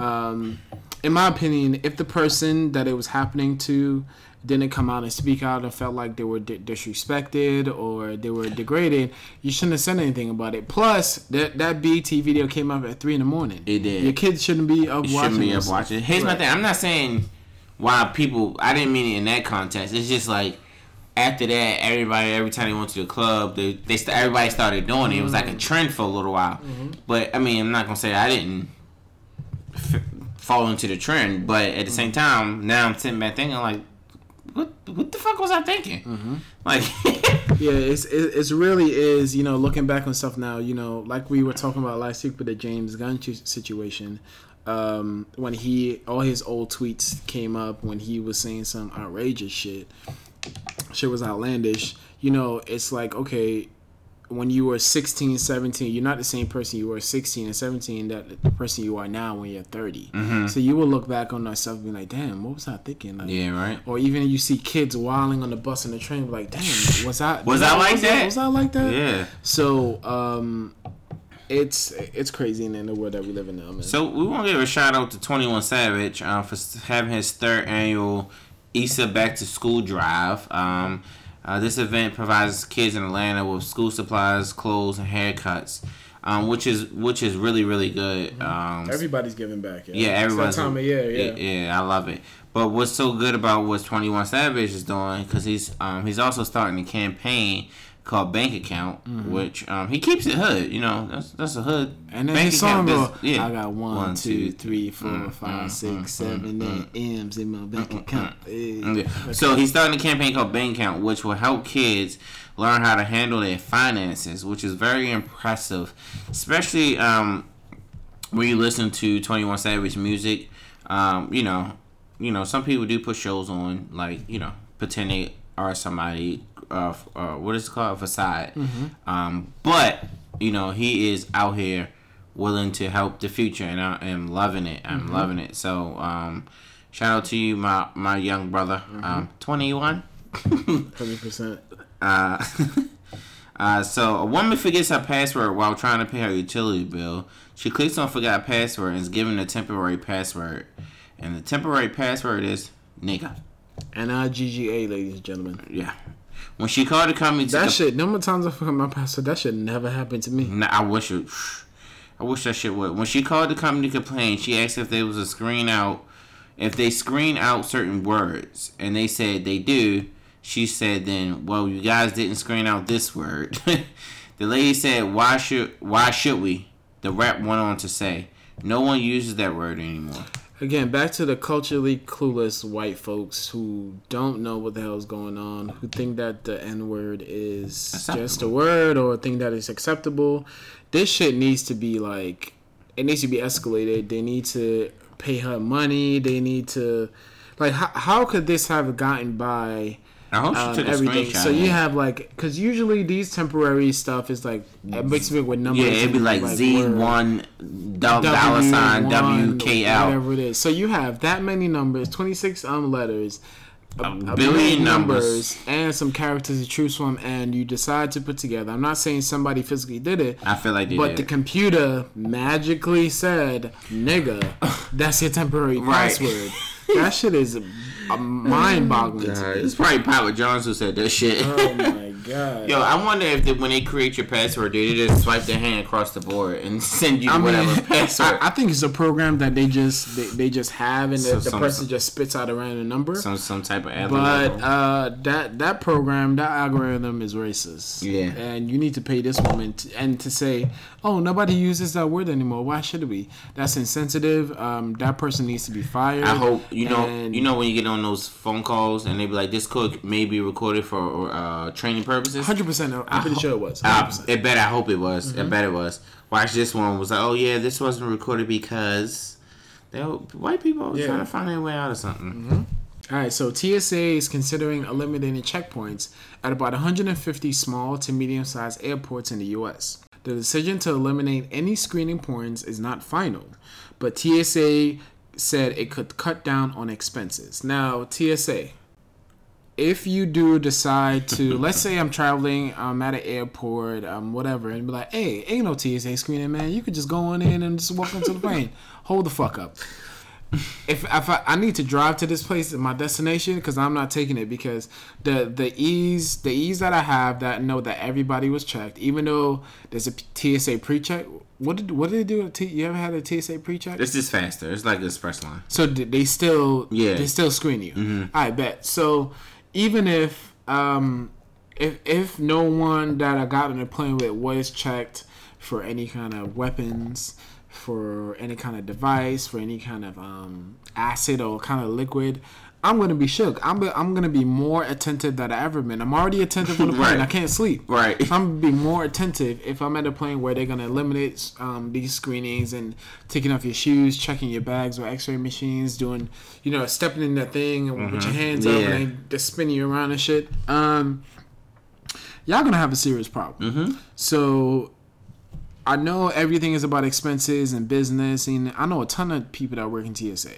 Um, in my opinion, if the person that it was happening to didn't come out and speak out and felt like they were di- disrespected or they were degraded, you shouldn't have said anything about it. Plus, that that BET video came up at three in the morning. It did. Your kids shouldn't be up You watching. shouldn't be up watching. Here's my thing. I'm not saying why people. I didn't mean it in that context. It's just like after that, everybody every time they went to the club, they they st- everybody started doing it. It was like a mm-hmm. trend for a little while. Mm-hmm. But I mean, I'm not gonna say I didn't f- fall into the trend. But at the mm-hmm. same time, now I'm sitting back thinking like, what what the fuck was I thinking? Like, *laughs* Yeah, it's it, it's really is you know looking back on stuff now. You know, like we were talking about last week with the James Gunn situation. Um, when he all his old tweets came up when he was saying some outrageous shit, shit was outlandish. You know, it's like okay, when you were 16, 17, you're not the same person you were 16 and 17 that the person you are now when you're 30. So you will look back on yourself and be like, damn, what was I thinking? Like, yeah, right. or even you see kids wilding on the bus and the train, like, damn, was I Was I like was that? Was I like that? Yeah. So, um, it's it's crazy in the world that we live in now, man. So we want to give a shout out to Twenty One Savage uh, for having his third annual Issa Back to School Drive. Um, uh, this event provides kids in Atlanta with school supplies, clothes, and haircuts, um, which is which is really really good. Um, everybody's giving back. Yeah, yeah, everybody's time of year. Yeah, yeah, I love it. But what's so good about what Twenty One Savage is doing because he's um, he's also starting a campaign called Bank Account, which um, he keeps it hood. You know, that's that's a hood. And then bank his song account go, business. I got one, One, two, three, four, mm, five, mm, six, mm, seven, mm, eight M's in my bank account. Yeah. So he's starting a campaign called Bank Account, which will help kids learn how to handle their finances, which is very impressive, especially um, when you listen to Twenty One Savage music. Um, you know, you know, some people do put shows on, like you know, pretend they are somebody. Uh, uh, what is it called? Facade. Um, but you know, he is out here willing to help the future, and I am loving it. I'm loving it. So, um, shout out to you, my my young brother, um, twenty one. Hundred percent. *laughs* Uh, *laughs* uh, so a woman forgets her password while trying to pay her utility bill. She clicks on forgot password and is given a temporary password, and the temporary password is nigga. N I G G A, ladies and gentlemen. Yeah. When she called the company to That com- shit. No more times I forgot my pastor. That shit never happened to me. Nah, I wish it. I wish that shit would. When she called the company to complain, she asked if there was a screen out, if they screen out certain words, and they said they do. She said, "Then, well, you guys didn't screen out this word." *laughs* the lady said, "Why should Why should we?" The rep went on to say, "No one uses that word anymore." Again, back to the culturally clueless white folks who don't know what the hell is going on, who think that the N word is just a word or think that it's acceptable. This shit needs to be like, it needs to be escalated. They need to pay her money. They need to, like, how, how could this have gotten by? I hope she um, took everything. So you have like, because usually these temporary stuff is like mixed with numbers. yeah, it'd be like Z one dollar sign W W1, K L. whatever it is. So you have that many numbers, twenty six um letters, a, a billion numbers. and some characters to choose from, and you decide to put together. I'm not saying somebody physically did it, I feel like they but did. the computer magically said, "Nigga, *laughs* that's your temporary Right. password." that shit is uh, mind-boggling. to it's probably Papa John's who said that shit. Oh my *laughs* god. Yo, I wonder if they, when they create your password, do they just swipe their hand across the board and *laughs* send you I mean, whatever *laughs* password? I, I think it's a program that they just they, they just have, and So the, the some- person just spits out a random number. some some type of ad But uh, that that program, that algorithm is racist. Yeah. and you need to pay this woman to, and to say, oh, nobody uses that word anymore. Why should we? That's insensitive. Um, that person needs to be fired. I hope you know And- you know when you get on those phone calls and they be like, "This call may be recorded for uh, training purposes." Hundred percent. I'm pretty sure it was. 100%. it bet I hope it was. Mm-hmm. I bet it was. Watch this one was like, oh yeah, this wasn't recorded because they white people Yeah. trying to find their way out of something. All right, so TSA is considering eliminating checkpoints at about 150 small to medium-sized airports in the U.S. The decision to eliminate any screening points is not final, but TSA said it could cut down on expenses. Now, TSA, if you do decide to, *laughs* let's say I'm traveling, I'm at an airport, um, whatever, and be like, hey, ain't no TSA screening, man. You could just go on in and just walk into the plane. *laughs* Hold the fuck up if if I, I need to drive to this place at my destination because I'm not taking it because the the ease the ease that I have that know that everybody was checked even though there's a TSA pre-check what did what did they do T, you ever had a TSA pre-check This is faster. It's like express line. so they still Yeah. they still screen you I bet so even if um if if no one that I got on the plane with was checked for any kind of weapons for any kind of device for any kind of um acid or kind of liquid I'm gonna be shook. I'm be, I'm gonna be more attentive than I ever been. I'm already attentive on the *laughs* plane. Right. I can't sleep. Right. So I'm gonna be more attentive if I'm at a plane where they're gonna eliminate um, these screenings and taking off your shoes, checking your bags with X-ray machines, doing you know stepping in that thing and with your hands up Mm-hmm. And they just spinning you around and shit. Um, y'all gonna have a serious problem. Mm-hmm. So I know everything is about expenses and business, and I know a ton of people that work in TSA.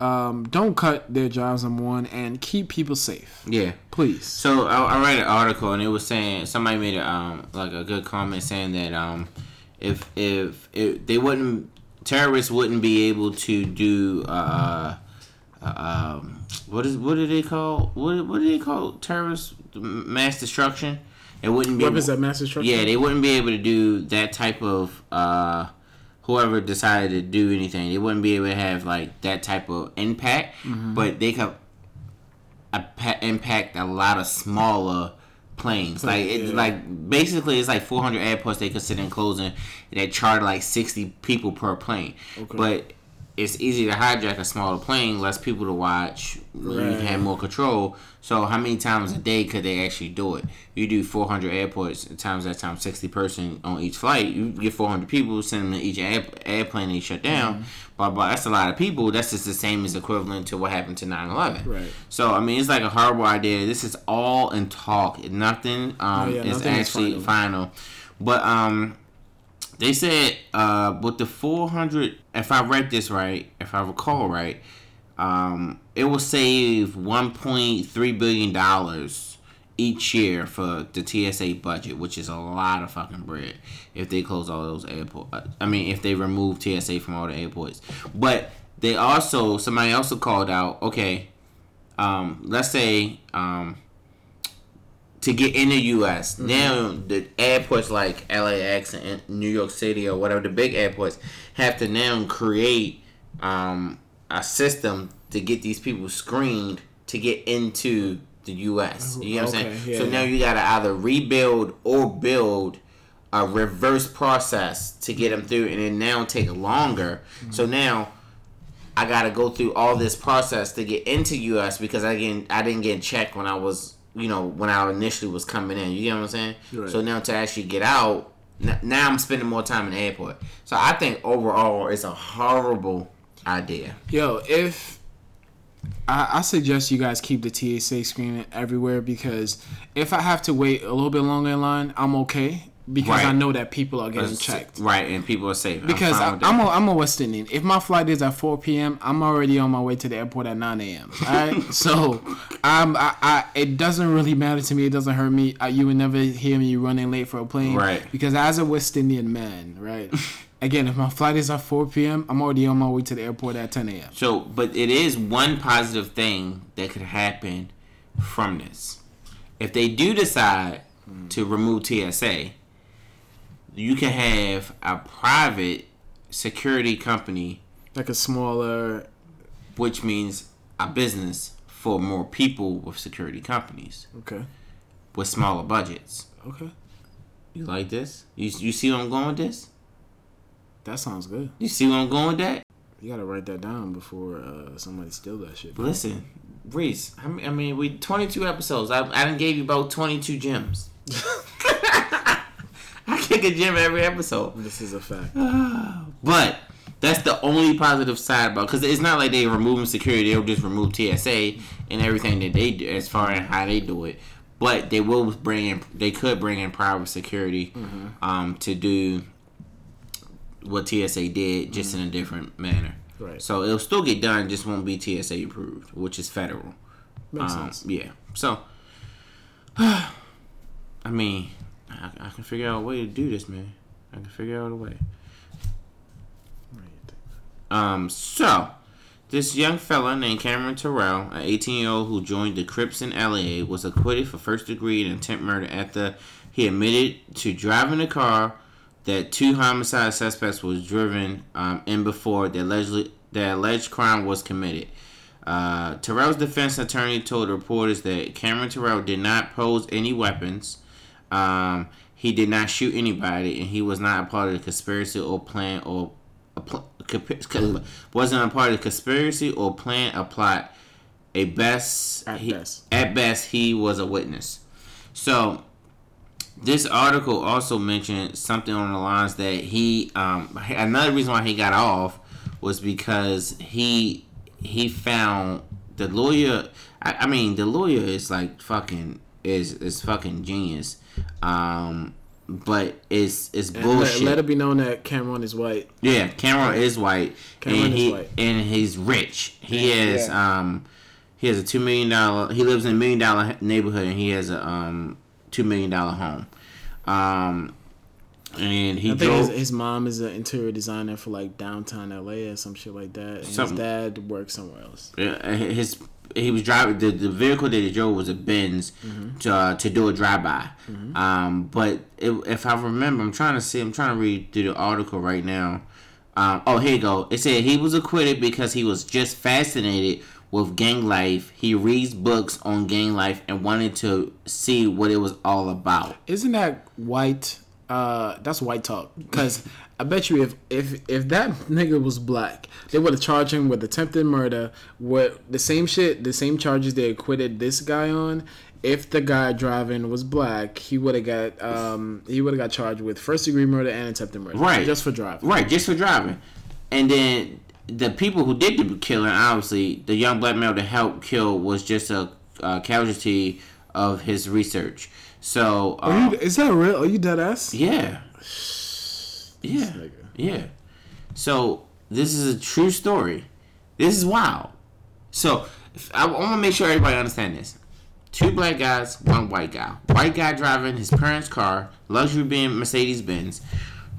Um, don't cut their jobs number one, and keep people safe, Yeah. please. So I, I read an article and it was saying somebody made a um like a good comment saying that um if if, if they wouldn't terrorists wouldn't be able to do uh, uh um what is what do they call what what do they call terrorist mass destruction? It wouldn't be Weapons able, of mass destruction. yeah they wouldn't be able to do that type of uh whoever decided to do anything they wouldn't be able to have like that type of impact but they could impact a lot of smaller planes. Like it's yeah. like basically it's like 400 airports they consider in closing that charter like 60 people per plane. But it's easy to hijack a smaller plane, less people to watch. You Right. can have more control. So how many times a day could they actually do it? You do 400 airports times that time 60 person on each flight. You get 400 people, send them to each air, airplane they shut down. Mm-hmm. Blah blah. That's a lot of people. That's just the same as equivalent to what happened to 9/11. Right. So I mean, it's like a horrible idea. This is all in talk. Nothing um, Oh, yeah, is nothing is actually final. But um, they said uh, with the 400, if I read this right, if I recall right, um, it will save 1.3 billion dollars each year for the TSA budget, which is a lot of fucking bread. If they close all those airports, I mean, if they remove TSA from all the airports, but they also somebody also called out. Okay, um, let's say um, to get in the U.S. Now the airports like LAX and New York City or whatever the big airports have to now create um, a system to get these people screened to get into the U.S. You know what I'm saying? yeah, so now you got to either rebuild or build a reverse process to get them through, and it now take longer. So now I got to go through all this process to get into US because I didn't I didn't get checked when I was you know when I initially was coming in. You get what I'm saying? Right. So now to actually get out, now I'm spending more time in the airport. So I think overall it's a horrible idea. Yo, if I, I suggest you guys keep the TSA screening everywhere because if I have to wait a little bit longer in line, I'm okay because I know that people are getting checked. right? And people are safe I'm Because I, with that. I'm a, I'm a West Indian. If my flight is at 4 p.m., I'm already on my way to the airport at 9 a.m. *laughs* All right, so I'm I, I it doesn't really matter to me. It doesn't hurt me. Uh, you would never hear me running late for a plane, Right. Because as a West Indian man, right, *laughs* Again, if my flight is at 4 p.m., I'm already on my way to the airport at 10 a.m. So, but it is one positive thing that could happen from this. If they do decide to remove TSA, you can have a private security company, Like a smaller. which means a business for more people with security companies Okay. with smaller budgets. Okay. You like this? You, you see where I'm going with this? That sounds good. You see where I'm going with that? You gotta write that down before uh, somebody steal that shit. bro. Listen, Reese. I mean, I mean, we 22 episodes. I I done gave you about 22 gems. *laughs* A gym every episode, This is a fact. *sighs* but that's the only positive side about because it's not like they removing security. They'll just remove TSA and everything that they do as far as how they do it. But they will bring in. They could bring in private security um, to do what TSA did, just in a different manner. Right. So it'll still get done, just won't be TSA approved, which is federal. Makes Um, sense. Yeah. So, *sighs* I mean, I, I can figure out a way to do this, man. I can figure out a way. Um. So, this young fella named Cameron Terrell, an 18 year old who joined the Crips in LA, was acquitted for first degree and attempt murder after he admitted to driving a car that two homicide suspects was driven um, in before the allegedly the alleged crime was committed. Uh, Terrell's defense attorney told reporters that Cameron Terrell did not pose any weapons. Um, he did not shoot anybody, and he was not a part of the conspiracy or plan or a pl- wasn't a part of the conspiracy or plan a plot. A best At he- best. at best he was a witness. So this article also mentioned something on the lines that he um, another reason why he got off was because he he found the lawyer I, I mean the lawyer is like fucking is is fucking genius um but it's it's And bullshit Let, let it be known that Cameron is white. yeah, Cameron is white, Cameron and is he white. and he's rich. He is Yeah. um he has a two million dollar. He lives in a million dollar neighborhood, and he has a um two million dollar home. Um, and he I think his, drove. his mom is an interior designer for like downtown LA or some shit like that. And Something. his dad works somewhere else. uh, his he was driving the, the vehicle that he drove was a Benz Mm-hmm. to uh, to do a drive by. Um, but it, if I remember, I'm trying to see. I'm trying to read through the article right now. Um, oh, here you go. It said he was acquitted because he was just fascinated with gang life. He reads books on gang life and wanted to see what it was all about. Isn't that white? Uh, that's white talk. Because I bet you if if if that nigga was black, they would have charged him with attempted murder. What the same shit, the same charges they acquitted this guy on. If the guy driving was black, he would have got um he would have got charged with first degree murder and attempted murder. Right. Just for driving. Right, just for driving. And then the people who did the killing, obviously, the young black male that helped kill was just a, uh casualty of his research. So, uh, you, is that real? Are you dead ass? yeah. Yeah. *sighs* Yeah. So, this is a true story. This is wild. So, I, I want to make sure everybody understand this. Two black guys, one white guy. White guy driving his parents' car, luxury being Mercedes Benz,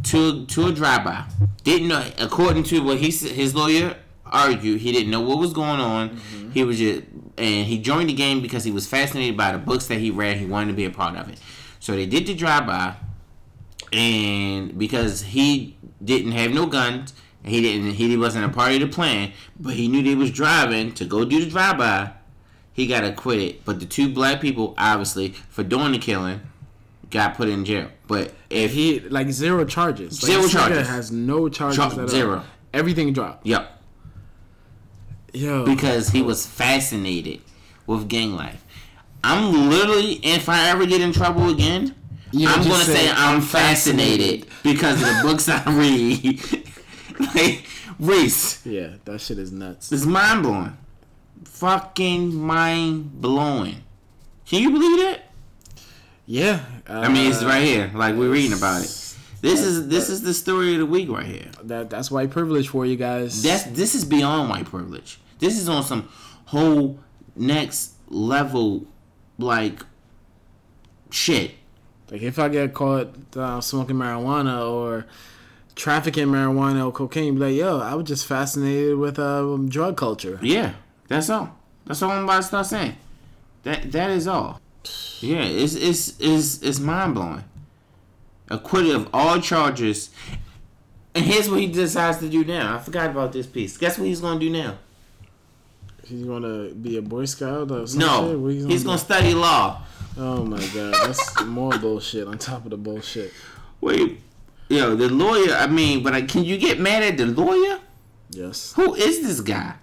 to to a drive-by. Didn't know, according to what he said, his lawyer argued, he didn't know what was going on. Mm-hmm. He was just, and he joined the game because he was fascinated by the books that he read. He wanted to be a part of it. So they did the drive-by, and because he didn't have no guns, he didn't, he wasn't a part of the plan, but he knew they was driving to go do the drive-by. He got acquitted, but the two black people, obviously, for doing the killing, got put in jail. But if He like zero charges. Like, Zero charges. Has no charges. Char- at all. zero. Everything dropped. yep, Yo. because he was fascinated with gang life. I'm literally, if I ever get in trouble again, Yeah, I'm gonna say, say I'm "I'm fascinated because of the *laughs* books I read. *laughs* like Reese, Yeah, that shit is nuts. it's mind blowing, fucking mind blowing. Can you believe that? Yeah. Uh, I mean, it's right here. Like we're reading about it. This is this is the story of the week right here. That that's white privilege for you guys. That's this is beyond white privilege. This is on some whole next level, like shit. like if I get caught uh, smoking marijuana or trafficking marijuana or cocaine, be like, yo, I was just fascinated with um, drug culture. Yeah, that's all. That's all I'm about to start saying. That that is all. Yeah, it's it's it's it's mind blowing. Acquitted of all charges. And here's what he decides to do now. I forgot about this piece. Guess what he's gonna do now? He's gonna be a Boy Scout or something? No, shit? What he's gonna study law. Oh my god, that's more bullshit on top of the bullshit. Wait, yo, the lawyer. I mean, but I, can you get mad at the lawyer? Yes. Who is this guy?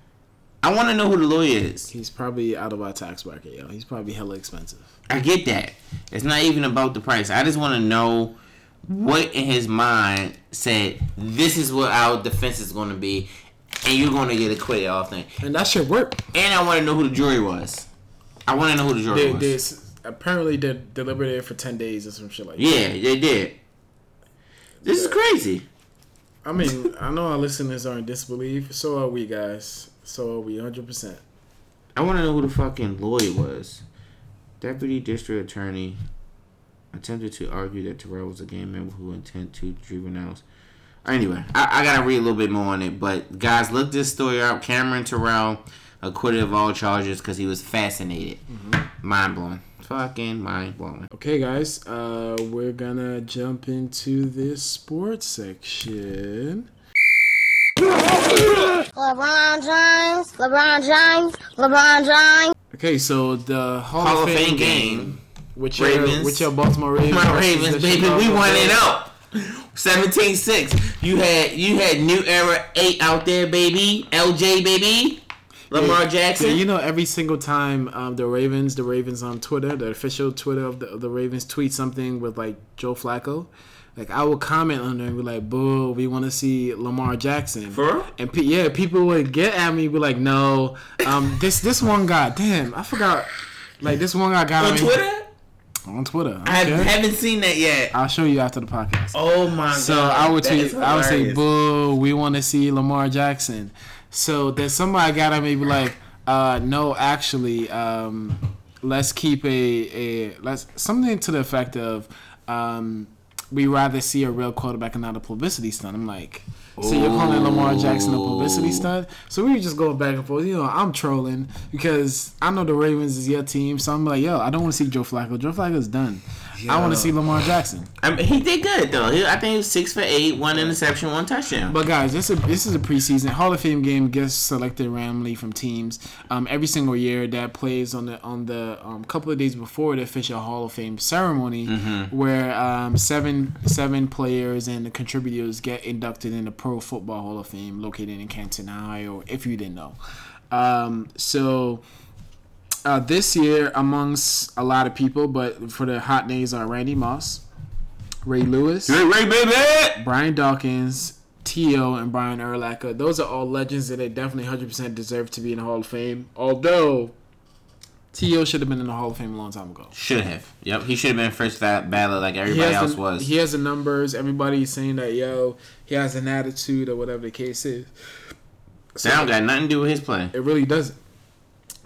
I want to know who the lawyer is. He's probably out of our tax bracket, yo. He's probably hella expensive. I get that. It's not even about the price. I just want to know what in his mind said this is what our defense is going to be, and you're going to get acquitted off thing. And that should work. And I want to know who the jury was. I want to know who the jury They, was. apparently they deliberated for ten days or some shit like that. Yeah, they did. This is crazy. I mean, I know our listeners are in disbelief. So are we, guys. So are we, hundred percent. I want to know who the fucking lawyer was. Deputy District Attorney attempted to argue that Terrell was a gang member who intended to juveniles. Anyway, I, I gotta read a little bit more on it, but guys, look this story up. Cameron Terrell acquitted of all charges because he was fascinated. Mm-hmm. Mind blowing. Fucking mind blowing. Okay, guys, uh, we're gonna jump into this sports section. LeBron James, LeBron James, LeBron James. Okay, so the Hall, Hall of Fame, game, game with your with your Baltimore Ravens, My Ravens, baby, we won it up. 17 6. You had you had New Era 8 out there, baby. LJ, baby. Lamar Jackson. Yeah, you know, every single time um, the Ravens, the Ravens on Twitter, the official Twitter of the, of the Ravens tweet something with like Joe Flacco. Like I would comment on there and be like, "Boo, we want to see Lamar Jackson." For and pe- yeah, people would get at me, be like, "No, um, this this one guy, damn, I forgot." Like this one guy got on me. Twitter on Twitter. I haven't seen that yet. I'll show you after the podcast. Oh my So god. So I would tweet, I would say, "Boo, we want to see Lamar Jackson." So then somebody got at me be like, uh, "No, actually, um, let's keep a, a let's something to the effect of, um, we rather see a real quarterback and not a publicity stunt." I'm like. So you're calling Lamar Jackson a publicity stunt? So we were just going back and forth. You know, I'm trolling because I know the Ravens is your team. So I'm like, yo, I don't want to see Joe Flacco. Joe Flacco's done. I want to see Lamar Jackson. I mean, he did good though. He, I think he was six for eight, one interception, one touchdown. But guys, this is this is a preseason Hall of Fame game gets selected randomly from teams um, every single year that plays on the on the um, couple of days before the official Hall of Fame ceremony, where um, seven seven players and the contributors get inducted in the Pro Football Hall of Fame located in Canton, Ohio. If you didn't know, um, so. Uh, this year, amongst a lot of people, but for the hot names are Randy Moss, Ray Lewis, Ray, Ray, baby. Brian Dawkins, T.O., and Brian Urlacher. Those are all legends that they definitely 100% deserve to be in the Hall of Fame. Although, T.O. should have been in the Hall of Fame a long time ago. Should have. Yep, he should have been first ba- ballot like everybody else the, was. he has the numbers. Everybody's saying that, yo, he has an attitude or whatever the case is. that don't got nothing to do with his play. It really doesn't.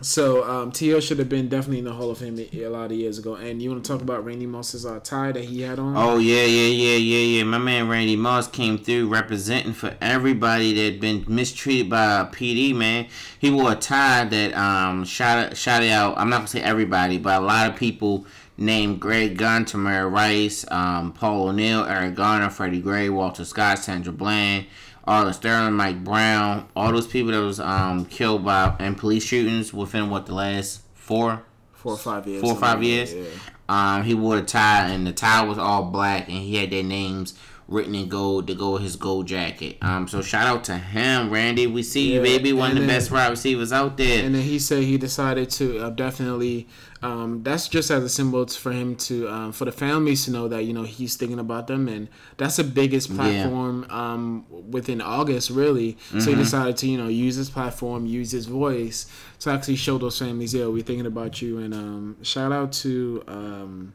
So um, T.O. should have been definitely in the Hall of Fame a lot of years ago. And you want to talk about Randy Moss's uh, tie that he had on? Oh yeah, yeah, yeah, yeah, yeah. My man Randy Moss came through representing for everybody that had been mistreated by a PD man. He wore a tie that um shot shot out. I'm not gonna say everybody, but a lot of people named Greg Gunn, Tamir Rice, um, Paul O'Neal, Eric Garner, Freddie Gray, Walter Scott, Sandra Bland. Alton Sterling, Mike Brown, all those people that was um, killed by in police shootings within what the last four Four or five years. four or five years. yeah. Um, he wore a tie, and the tie was all black, and he had their names written in gold to go with his gold jacket. Um, so shout out to him, Randy. We see you, Yeah, baby. One of the then- best wide receivers out there. And then he said he decided to uh, definitely. Um, that's just as a symbol for him to, um, for the families to know that you know he's thinking about them, and that's the biggest platform um, within August, really. So Mm-hmm. he decided to you know use his platform, use his voice to actually show those families, yeah, we're thinking about you. And um, shout out to um,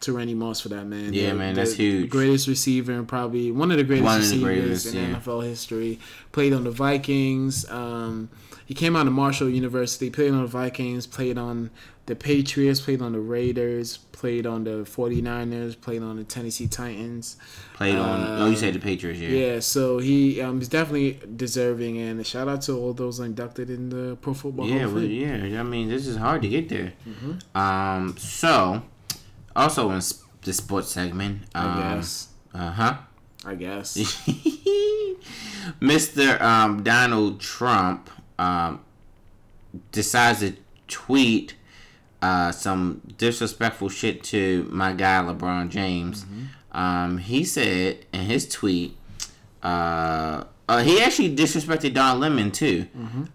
to Randy Moss for that man. Yeah, The- man, the that's huge. Greatest receiver and probably one of the greatest One of the receivers greatest, in yeah. NFL history. Played on the Vikings. Um, he came out of Marshall University. Played on the Vikings. Played on the Patriots. Played on the Raiders. Played on the 49ers. Played on the Tennessee Titans. Played on. oh, you said the Patriots, yeah. Yeah, so he um, is definitely deserving, and shout out to all those inducted in the Pro Football Yeah, Hall of well, Fame. yeah. I mean, this is hard to get there. Mm-hmm. Um, so also in the sports segment, um, I guess. *laughs* Uh huh. I guess. Mr. Um, Donald Trump um, decides to tweet uh, some disrespectful shit to my guy LeBron James. Um, he said in his tweet, uh, uh, he actually disrespected Don Lemon too.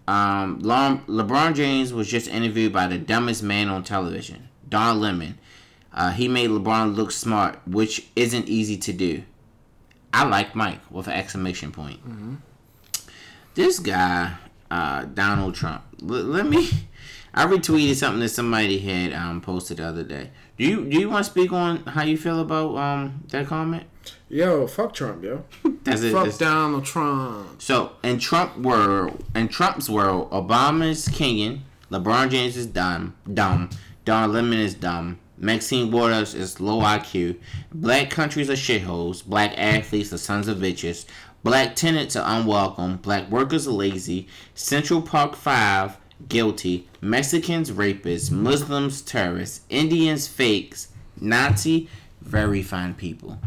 Um, Lon- LeBron James was just interviewed by the dumbest man on television, Don Lemon. Uh, he made LeBron look smart, which isn't easy to do. I like Mike with an exclamation point. This guy, uh, Donald Trump. L- let me. I retweeted something that somebody had um, posted the other day. Do you do you want to speak on how you feel about um that comment? Yo, fuck Trump, yo. *laughs* That's it. Fuck that's- Donald Trump. So in Trump world, in Trump's world, Obama's kinging, LeBron James is dumb, dumb, Don Lemon is dumb, Maxine Waters is low IQ, black countries are shitholes, black athletes are sons of bitches, black tenants are unwelcome, black workers are lazy, Central Park Five guilty, Mexicans rapists, Muslims terrorists, Indians fakes, Nazi very fine people.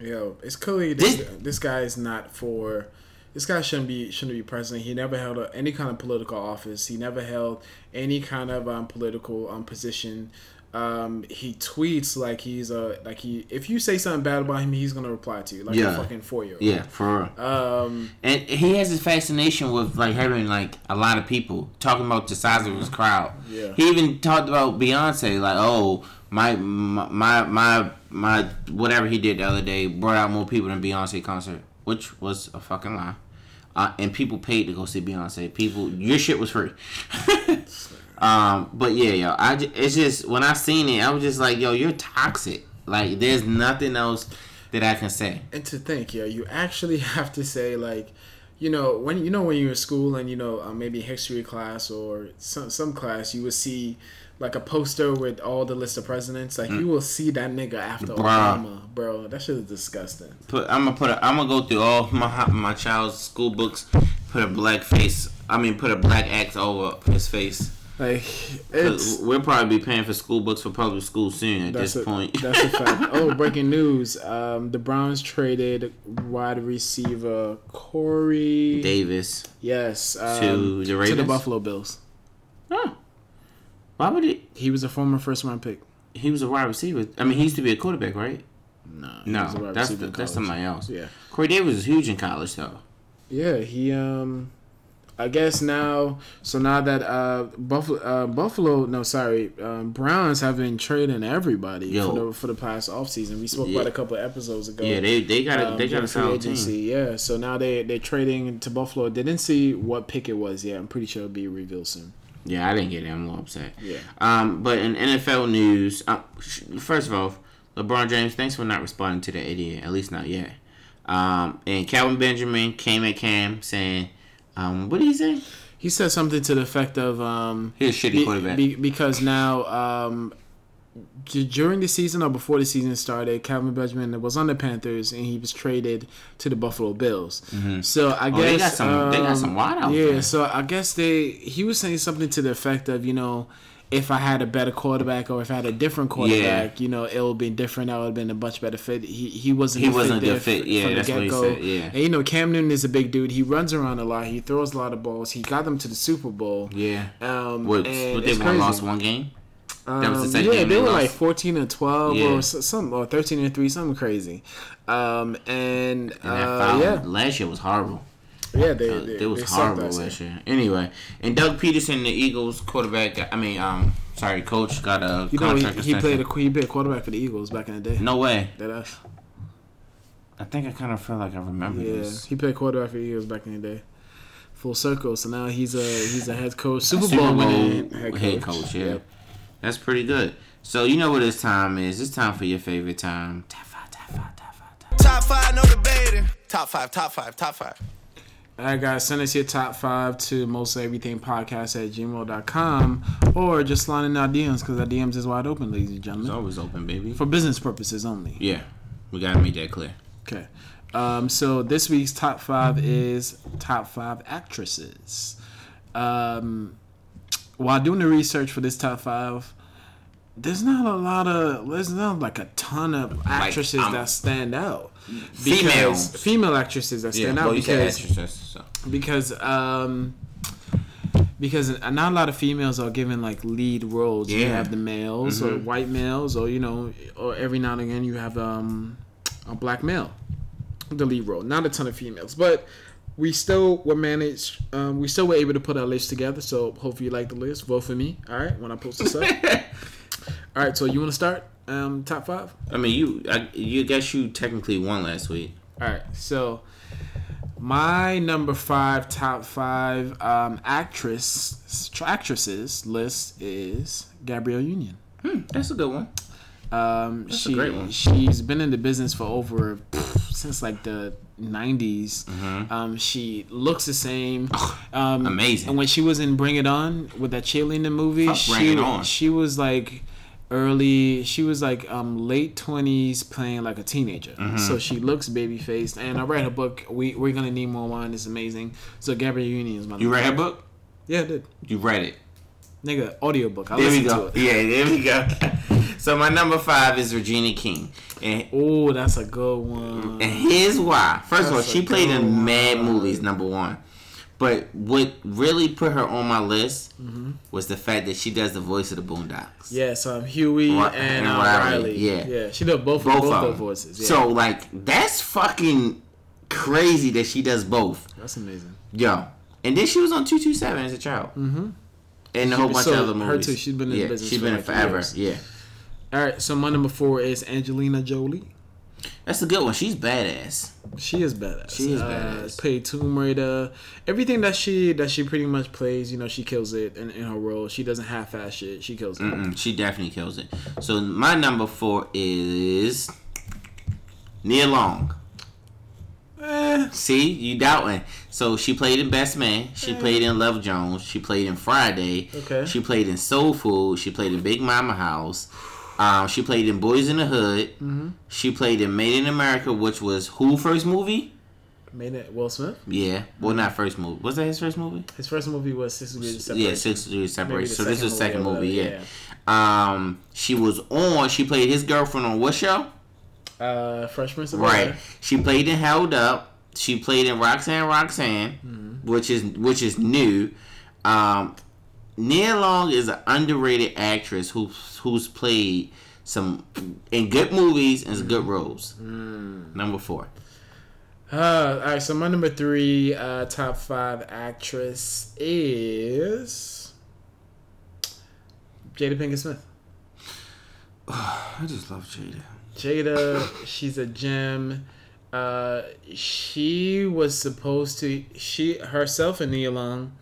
Yo, it's clearly this, This- this guy is not for. This guy shouldn't be shouldn't be president. He never held a, any kind of political office. He never held any kind of um, political um, position. Um, he tweets like he's a like he. If you say something bad about him, he's gonna reply to you like Yeah. a fucking four year old. Yeah, for real. Um. And he has this fascination with like having like a lot of people talking about the size of his crowd. Yeah. He even talked about Beyonce, like, oh, my my my my, whatever he did the other day brought out more people than Beyonce concert, which was a fucking lie. Uh, and people paid to go see Beyonce. People, your shit was free. *laughs* um, but yeah, yo, I it's just when I seen it, I was just like, yo, you're toxic. Like, there's nothing else that I can say. and to think, yo, you actually *laughs* have to say like, you know, when you know when you're in school and you know uh, maybe history class or some some class, you would see like a poster with all the list of presidents. Like you will see that nigga after Mm. Bruh. Obama, bro. That shit is disgusting. put I'm gonna put a, I'm gonna go through all my my child's school books, put a black face. I mean, put a black X over his face. Like We'll probably be paying for school books for public school soon. At this a, point, *laughs* that's a fact. *laughs* Oh, breaking news! Um, the Browns traded wide receiver Corey Davis. Yes, um, To the to the Buffalo Bills. Huh. Why would it? He was a former first round pick. He was a wide receiver. I mean, he used to be a quarterback, right? No, No, was a wide that's in that's somebody else. Yeah. Corey Davis was huge in college, though. Yeah, he um I guess now so now that uh Buffalo uh Buffalo no sorry, um Browns have been trading everybody Yo. for the for the past offseason. We spoke Yeah. about a couple of episodes ago. Yeah, they they got a um, they got a free solid agency. team. Yeah, so now they they're trading to Buffalo. They didn't see what pick it was yet. I'm pretty sure it'll be revealed soon. Yeah, I didn't get it. I'm a little upset. Yeah. Um, but in NFL news, uh, first of all, LeBron James, thanks for not responding to the idiot. At least not yet. Um, and Kelvin Benjamin came at Cam saying, um, what did he say? He said something to the effect of um He's a shitty be- quarterback. be- because now um d- during the season or before the season started, Kelvin Benjamin was on the Panthers and he was traded to the Buffalo Bills. So I Oh, guess they got some- they got um, some wide out Yeah, there. so I guess they he was saying something to the effect of you know. If I had a better quarterback, or if I had a different quarterback, you know, it would be different. That would have been a much better fit. He he wasn't. He the wasn't a fit good fit. Yeah, from the that's what he said, yeah. And you know, Cam Newton is a big dude. He runs around a lot. He throws a lot of balls. He got them to the Super Bowl. Yeah. Um, What, what they won, lost one game? That was the Um, second yeah, game they they were lost? like fourteen and twelve Yeah. or some or thirteen and three, something crazy. Um, and, And that uh, foul yeah, last year was horrible. Yeah, they, Uh, they, it was they horrible us. last year. Anyway, and Doug Pederson, the Eagles quarterback, I mean, um, sorry, coach, got a You know, he, contract he played a he played quarterback for the Eagles back in the day. No way. That us. I think I kind of feel like I remember Yeah, this. he played quarterback for the Eagles back in the day. Full circle. So now he's a he's a head coach, Super, Super Bowl Bowl winning head coach. head coach, yeah. Yep. That's pretty good. So you know what this time is. It's time for your favorite time. Top five, top five, top five, top five. Top five, no debating. Top five, top five, top five. All right, guys, send us your top five to most everything podcast at gmail.com or just slide in our DMs because our DMs is wide open, ladies and gentlemen. It's always open, baby. For business purposes only. Yeah, we gotta make that clear. Okay. Um, so this week's top five is top five actresses. Um, while doing the research for this top five, there's not a lot of there's not like a ton of actresses um, that stand out. Females. Female actresses that Yeah, stand out well, because so. because um because not a lot of females are given like lead roles. You have the males or Mhm. white males, or you know, or every now and again you have um a black male, the lead role. Not a ton of females, but we still were managed. Um, we still were able to put our list together. So hopefully you like the list. Vote for me. All right, when I post this up. *laughs* all right, so you want to start um top five? I mean, you, I, you guess you technically won last week. All right, so my number five top five um, actress actresses list is Gabrielle Union. Hmm, that's a good one. Um, That's a she great one. she's been in the business for over pff, since like the 90s. Mm-hmm. Um, she looks the same. Um, amazing. And when she was in Bring It On with that cheerleading movie, Fuck she Bring It On. she was like early. She was like um late 20s playing like a teenager. Mm-hmm. So she looks baby faced. And I read her book. We we're gonna need more wine. It's amazing. So Gabrielle Union is my. You read her book? Yeah, I did. You read it. Nigga, audiobook. I There we listened go. to it. Yeah, there we go. *laughs* so my number five is Regina King, and Oh, that's a good one. and here's why. First of all, she played in mad one. movies. Number one, but what really put her on my list was the fact that she does the voice of the Boondocks. Yes, um, Huey Ri- and, and Riley, yeah. yeah. She does both both both, of both them. voices. Yeah. So like that's fucking crazy that she does both. that's amazing. Yo, and then she was on two two seven as a child. Mm-hmm. And a whole bunch so of other her movies. too, she's been in the yeah, business She's been in like forever. years. Yeah, All right, so my number four is Angelina Jolie. That's a good one. She's badass. She is badass. She is Uh, badass. played Tomb Raider. Everything that she that she pretty much plays, you know, she kills it in, in her role. She doesn't half-ass shit. She kills it. Mm-mm, she definitely kills it. So my number four is Nia Long. Eh, See, you doubting. So she played in Best Man. She played in Love Jones. She played in Friday. Okay. She played in Soul Food. She played in Big Mama House. Um, she played in Boys in the Hood. Mm-hmm. She played in Made in America, which was who first movie? made it Will Smith. Yeah, well not first movie. Was that his first movie? His first movie was Six Degrees of Separation. Yeah, Six Degrees of Separation. So this was second or movie. whatever, Yeah. Um, she was on. She played his girlfriend on what show? yeah. Uh, Fresh Prince of Right. She played in Held Up. She played in Roxanne Roxanne, Mm-hmm. which is which is new. Um, Nia Long is an underrated actress who who's played some in good movies and good roles. Mm. Number four. Uh, all right, so my number three uh, top five actress is Jada Pinkett Smith. *sighs* I just love Jada. Jada, *laughs* she's a gem. Uh, she was supposed to she herself and Nia Long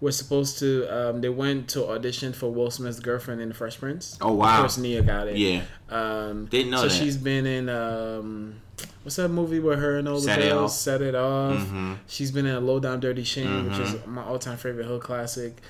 were supposed to um, they went to audition for Will Smith's girlfriend in The Fresh Prince. Oh, wow. Of course, Nia got it. Yeah. Um, Didn't know so that. she's been in um, what's that movie with her and all the girls set it off. Mhm. She's been in a Low Down Dirty Shame, which is Mhm. my all time favorite hood classic.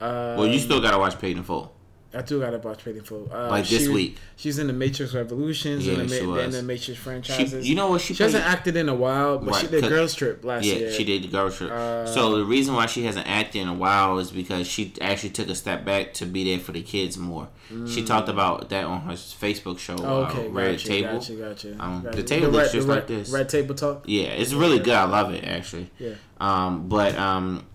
Um, Well, you still gotta watch Paid in Full. I do gotta watch in Full. Uh, Like this she- week. She's in the Matrix Revolutions Yeah, and the, she Ma- and the Matrix She, franchises. you know what she, she hasn't acted in a while, but she Right, did 'cause- Girls Trip last Yeah, year. she did the girl trip. Uh, so the reason why she hasn't acted in a while is because she actually took a step back to be there for the kids more. She talked about that on her Facebook show, Mm. Oh, okay, uh, Red gotcha, Table. gotcha, gotcha, Um, gotcha. the table looks red, just the like this. Red Table Talk. Yeah, it's really good. I love it actually. Yeah. Um, but um,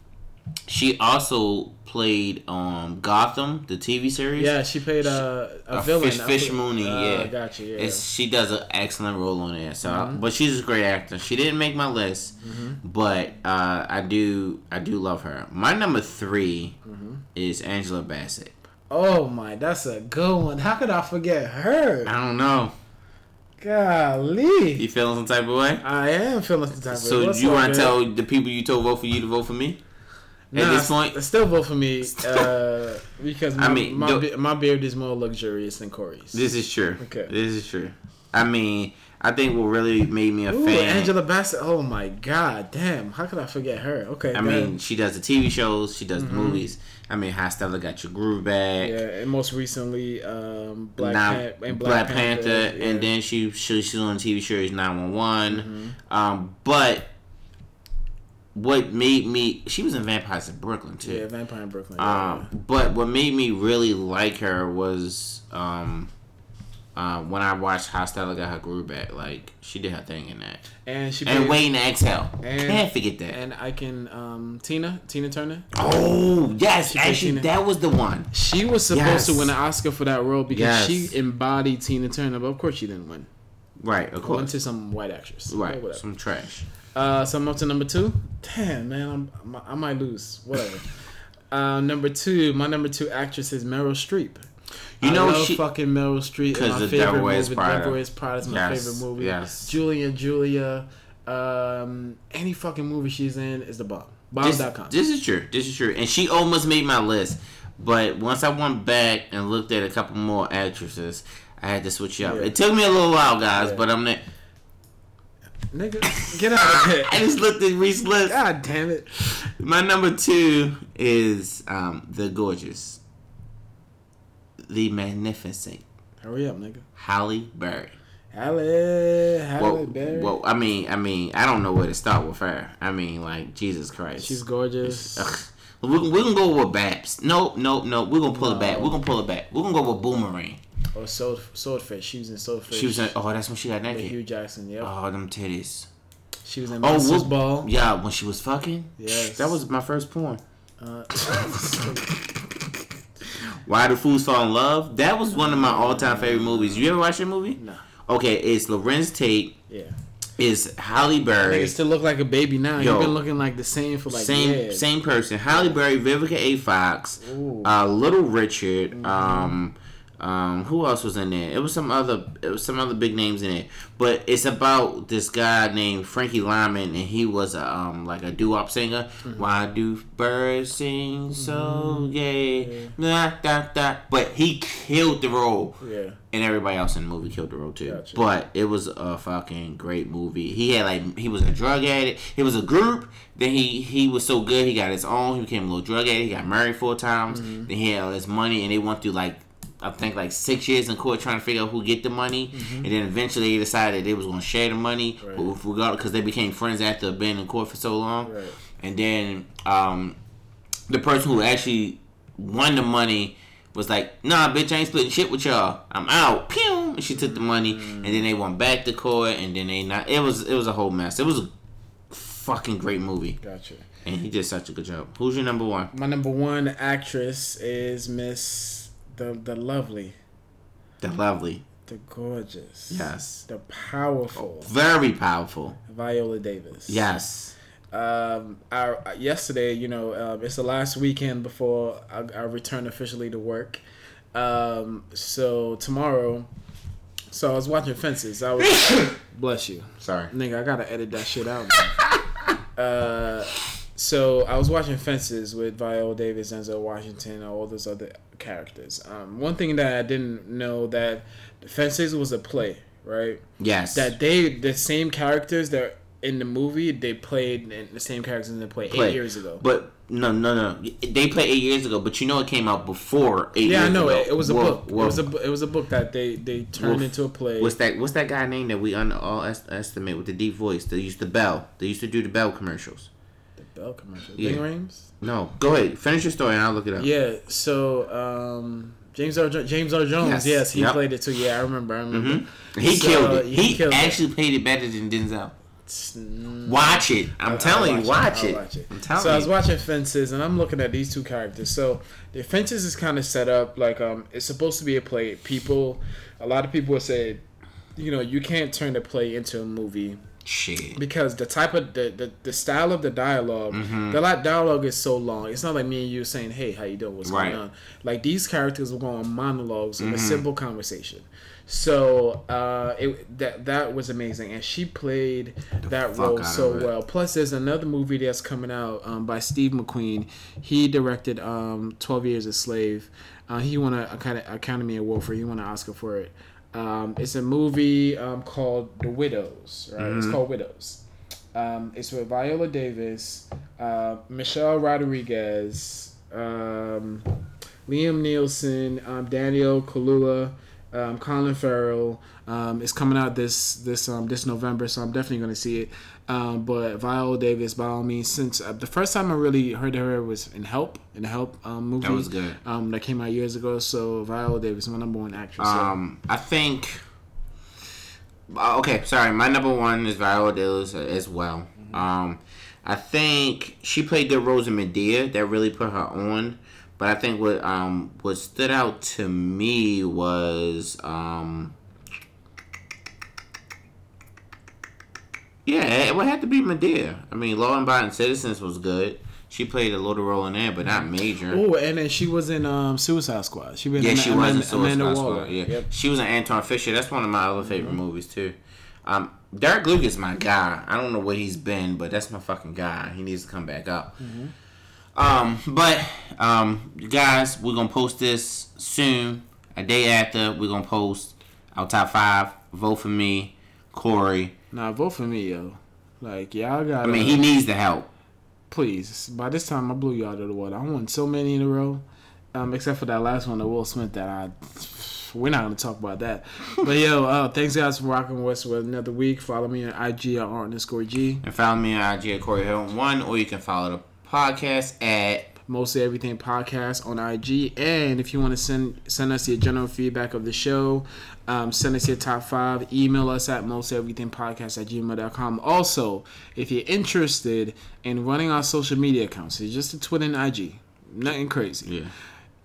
she also played um Gotham, the TV series. Yeah, she played uh, a, a villain. Fish, Fish Mooney, uh, yeah. Gotcha, yeah. It's, she does an excellent role on it. So, Mm-hmm. but she's a great actor. She didn't make my list, but uh, I do, I do love her. My number 3 Mm-hmm. is Angela Bassett. oh my, that's a good one. How could I forget her? I don't know. Golly. You feeling some type of way? I am feeling some type of way. So What's you want to tell the people you told vote for you to vote for me? At this point, still vote for me *laughs* uh, because my, I mean, my, my beard is more luxurious than Corey's. this is true. Okay. This is true. I mean, I think what really made me a Ooh, fan. Angela Bassett. Oh my god, damn! How could I forget her? Okay, I mean, she does the TV shows. She does the movies. I mean, High Stella got your groove back. Mm-hmm. yeah, and most recently, um, Black, now, Pan- and Black, Black, Panther, yeah. Mm-hmm. and then she, she she's on the TV series Nine One One. Um, but what made me she was in Vampires in Brooklyn too. yeah, Vampire in Brooklyn. yeah. Um, but what made me really like her was um, uh, when I watched How Stella got her groove back. Like she did her thing in that. and she And Waiting to Exhale. and- Can't forget that. and I can um, Tina Tina Turner. oh yes, She actually that was the one. She was supposed Yes. to win an Oscar for that role because Yes. she embodied Tina Turner, but of course she didn't win. Right, of Went to some white actress. Right, whatever. some trash. Uh, so I'm up to number two. Damn, man, I'm, I might lose. Whatever. *laughs* uh, number two, my number two actress is Meryl Streep. You I know she- fucking Meryl Streep. 'Cause Is my The favorite Devil Wears. Prada. Devil Wears Prada is my Yes, favorite movie. yes. Julia, Julia. Um, any fucking movie she's in is the bomb. This, Bomb.com. this is true. This is true. And she almost made my list. But once I went back and looked at a couple more actresses, I had to switch up. Yeah. It took me a little while, guys, Yeah. but I'm not. Nigga, get out of here. *laughs* I just looked at Reese list. God damn it. My number two is um, the gorgeous, the magnificent Hurry up, nigga. Halle Berry. Halle, Halle Well, Berry. well, I mean, I mean, I don't know where to start with her. I mean, like Jesus Christ. She's gorgeous. We're, we're gonna go with Babs. Nope, nope, nope. We're gonna pull it back. We're gonna pull it back. We're gonna go with Boomerang. Or Sword, Swordfish. She was in Swordfish. She was in. Oh, that's when she got with naked. Hugh Jackman. Yep. Oh, them titties. she was in Oh, Monsters whoop- Ball. Yeah, when she was fucking. Yes. That was my first porn. Uh, *laughs* Why do fools fall in love? That was one of my all-time favorite movies. You ever watch that movie? no. Okay, it's Larenz Tate. Yeah. It's Halle Berry. Nigga still look like a baby now. Yo. You've been looking like the same for like same years. same person. Halle Berry, Vivica A. Fox, Ooh. uh, Little Richard. Um, um, who else was in there? It was some other. It was some other big names in it. But it's about this guy named Frankie Lymon, and he was a um like a doo wop singer. Mm-hmm. Why do birds sing so gay? Da, da, da. But he killed the role Yeah. and everybody else in the movie killed the role too. Gotcha. But it was a fucking great movie. He had like he was a drug addict. It was a group. Then he he was so good he got his own. He became a little drug addict. He got married four times. Mm-hmm. Then he had all this money, and they went through like. I think like six years in court trying to figure out who get the money, and then eventually they decided they was gonna share the money, Mm-hmm. Right. but we got because they became friends after being in court for so long, Right. and then um, the person who actually won the money was like, "Nah, bitch, I ain't splitting shit with y'all. I'm out." Pew! And she took the money, and then they went back to court, and then they not. It was it was a whole mess. It was a fucking great movie, Gotcha. and he did such a good job. Who's your number one? My number one actress is Miss the the lovely, The lovely, the gorgeous, yes, the powerful very powerful. Viola Davis. Yes, Um, our yesterday, you know, um, it's the last weekend before I, I return officially to work. Um, so tomorrow, so I was watching Fences. I was *coughs* bless you. sorry. Nigga, I gotta edit that shit out. *laughs* uh, so I was watching Fences with Viola Davis, Denzel Washington, all those other characters. Um, one thing that I didn't know that Fences was a play, right? Yes, That they the same characters that in the movie they played in the same characters they played Play. eight years ago. But no, no, no. They played eight years ago, but you know it came out before eight yeah, I know it, it was a Wolf- book. It was a it was a book that they they turned Wolf- into a play. What's that? What's that guy name that we un, all estimate with the deep voice? They used the bell. They used to do the bell commercials. The Bell commercial. Yeah. Ving Rhames. No, go ahead. Finish your story and I'll look it up. Yeah. So um, James R. Jo- James Earl Jones. Yes. Yes, he Yep. played it too. Yeah, I remember. I remember. hmm He So, killed it. he He, killed it. actually played it better than Denzel. Watch it. I'm I'll- telling you, watch watch it. watch it. I'm telling so I was watching Fences, and I'm looking at these two characters. So the Fences is kind of set up like um, it's supposed to be a play. People, a lot of people would say, you know, you can't turn a play into a movie Shit. because the type of the the, the style of the dialog Mm-hmm. the lot dialogue is so long. It's not like me and you saying, "Hey, how you doing? What's Right. going on?" Like these characters will go on monologues Mm-hmm. of a simple conversation. So uh, it that that was amazing, and she played that role so well. Plus, there's another movie that's coming out um, by Steve McQueen. He directed um, Twelve Years a Slave. Uh, he won a, a kind of Academy Award for. He won an Oscar for it. Um, it's a movie um, called The Widows. Right? Mm-hmm. It's called Widows. Um, it's with Viola Davis, uh, Michelle Rodriguez, um, Liam Neeson, um, Daniel Kaluuya, um, Colin Farrell. Um, it's coming out this this um, this November, so I'm definitely going to see it. Um, but Viola Davis, by all means, since uh, the first time I really heard her was in Help, in the Help um, movie. That was good. Um, that came out years ago. So Viola Davis, my number one actress. so- Um, I think. uh, Okay, sorry. My number one is Viola Davis as well. Um, I think she played good roles in Madea. That really put her on. But I think what um what stood out to me was um. Yeah, it would have to be Madea. I mean, Law and Abiding Citizens was good. She played a little role in there, but not major. Oh, and then she was in um, Suicide Squad. She was Yeah, in she Amanda, was in Amanda Suicide Waller. Squad. Yeah, Yep. she was in Antwone Fisher. That's one of my other favorite movies too. Um, Derek Luke is my guy. I don't know what he's been, but that's my fucking guy. He needs to come back up. Um, but um, guys, we're gonna post this soon. A day after, we're gonna post our top five. Vote for me, Corey. Nah, vote for me, yo. Like y'all got. I mean, he needs the help. please. By this time, I blew you out of the water. I won so many in a row, um, except for that last one, the Will Smith that I. *sighs* We're not gonna talk about that. But yo, uh, thanks guys for rocking with us with another week. Follow me on IG at art underscore G. And follow me on IG at Corey Hill One, or you can follow the podcast at mostly everything podcast on IG. And if you want to send send us your general feedback of the show, um, send us your top five. Email us at mostly everything podcast at gmail.com. Also, if you're interested in running our social media accounts, it's just a Twitter and IG. Nothing crazy. yeah.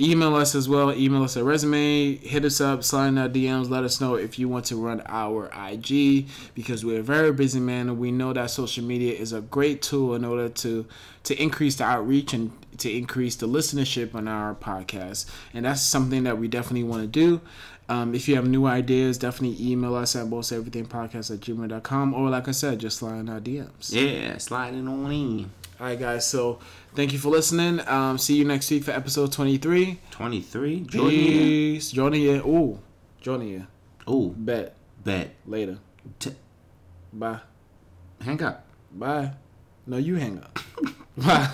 Email us as well. Email us a resume. Hit us up. Slide in our DMs. Let us know if you want to run our IG because we're a very busy man and we know that social media is a great tool in order to to increase the outreach and to increase the listenership on our podcast. And that's something that we definitely want to do. Um, if you have new ideas, definitely email us at most everything podcast at gmail.com or like I said, just slide in our DMs. Yeah, sliding on in. All right, guys. So thank you for listening. Um, see you next week for episode 23. 23. Jordan. Peace. Jordan, yeah. Ooh. Jordan, yeah. Oh, Bet. bet. Later. T- Bye. hang up. Bye. No, you hang up. *laughs* Bye.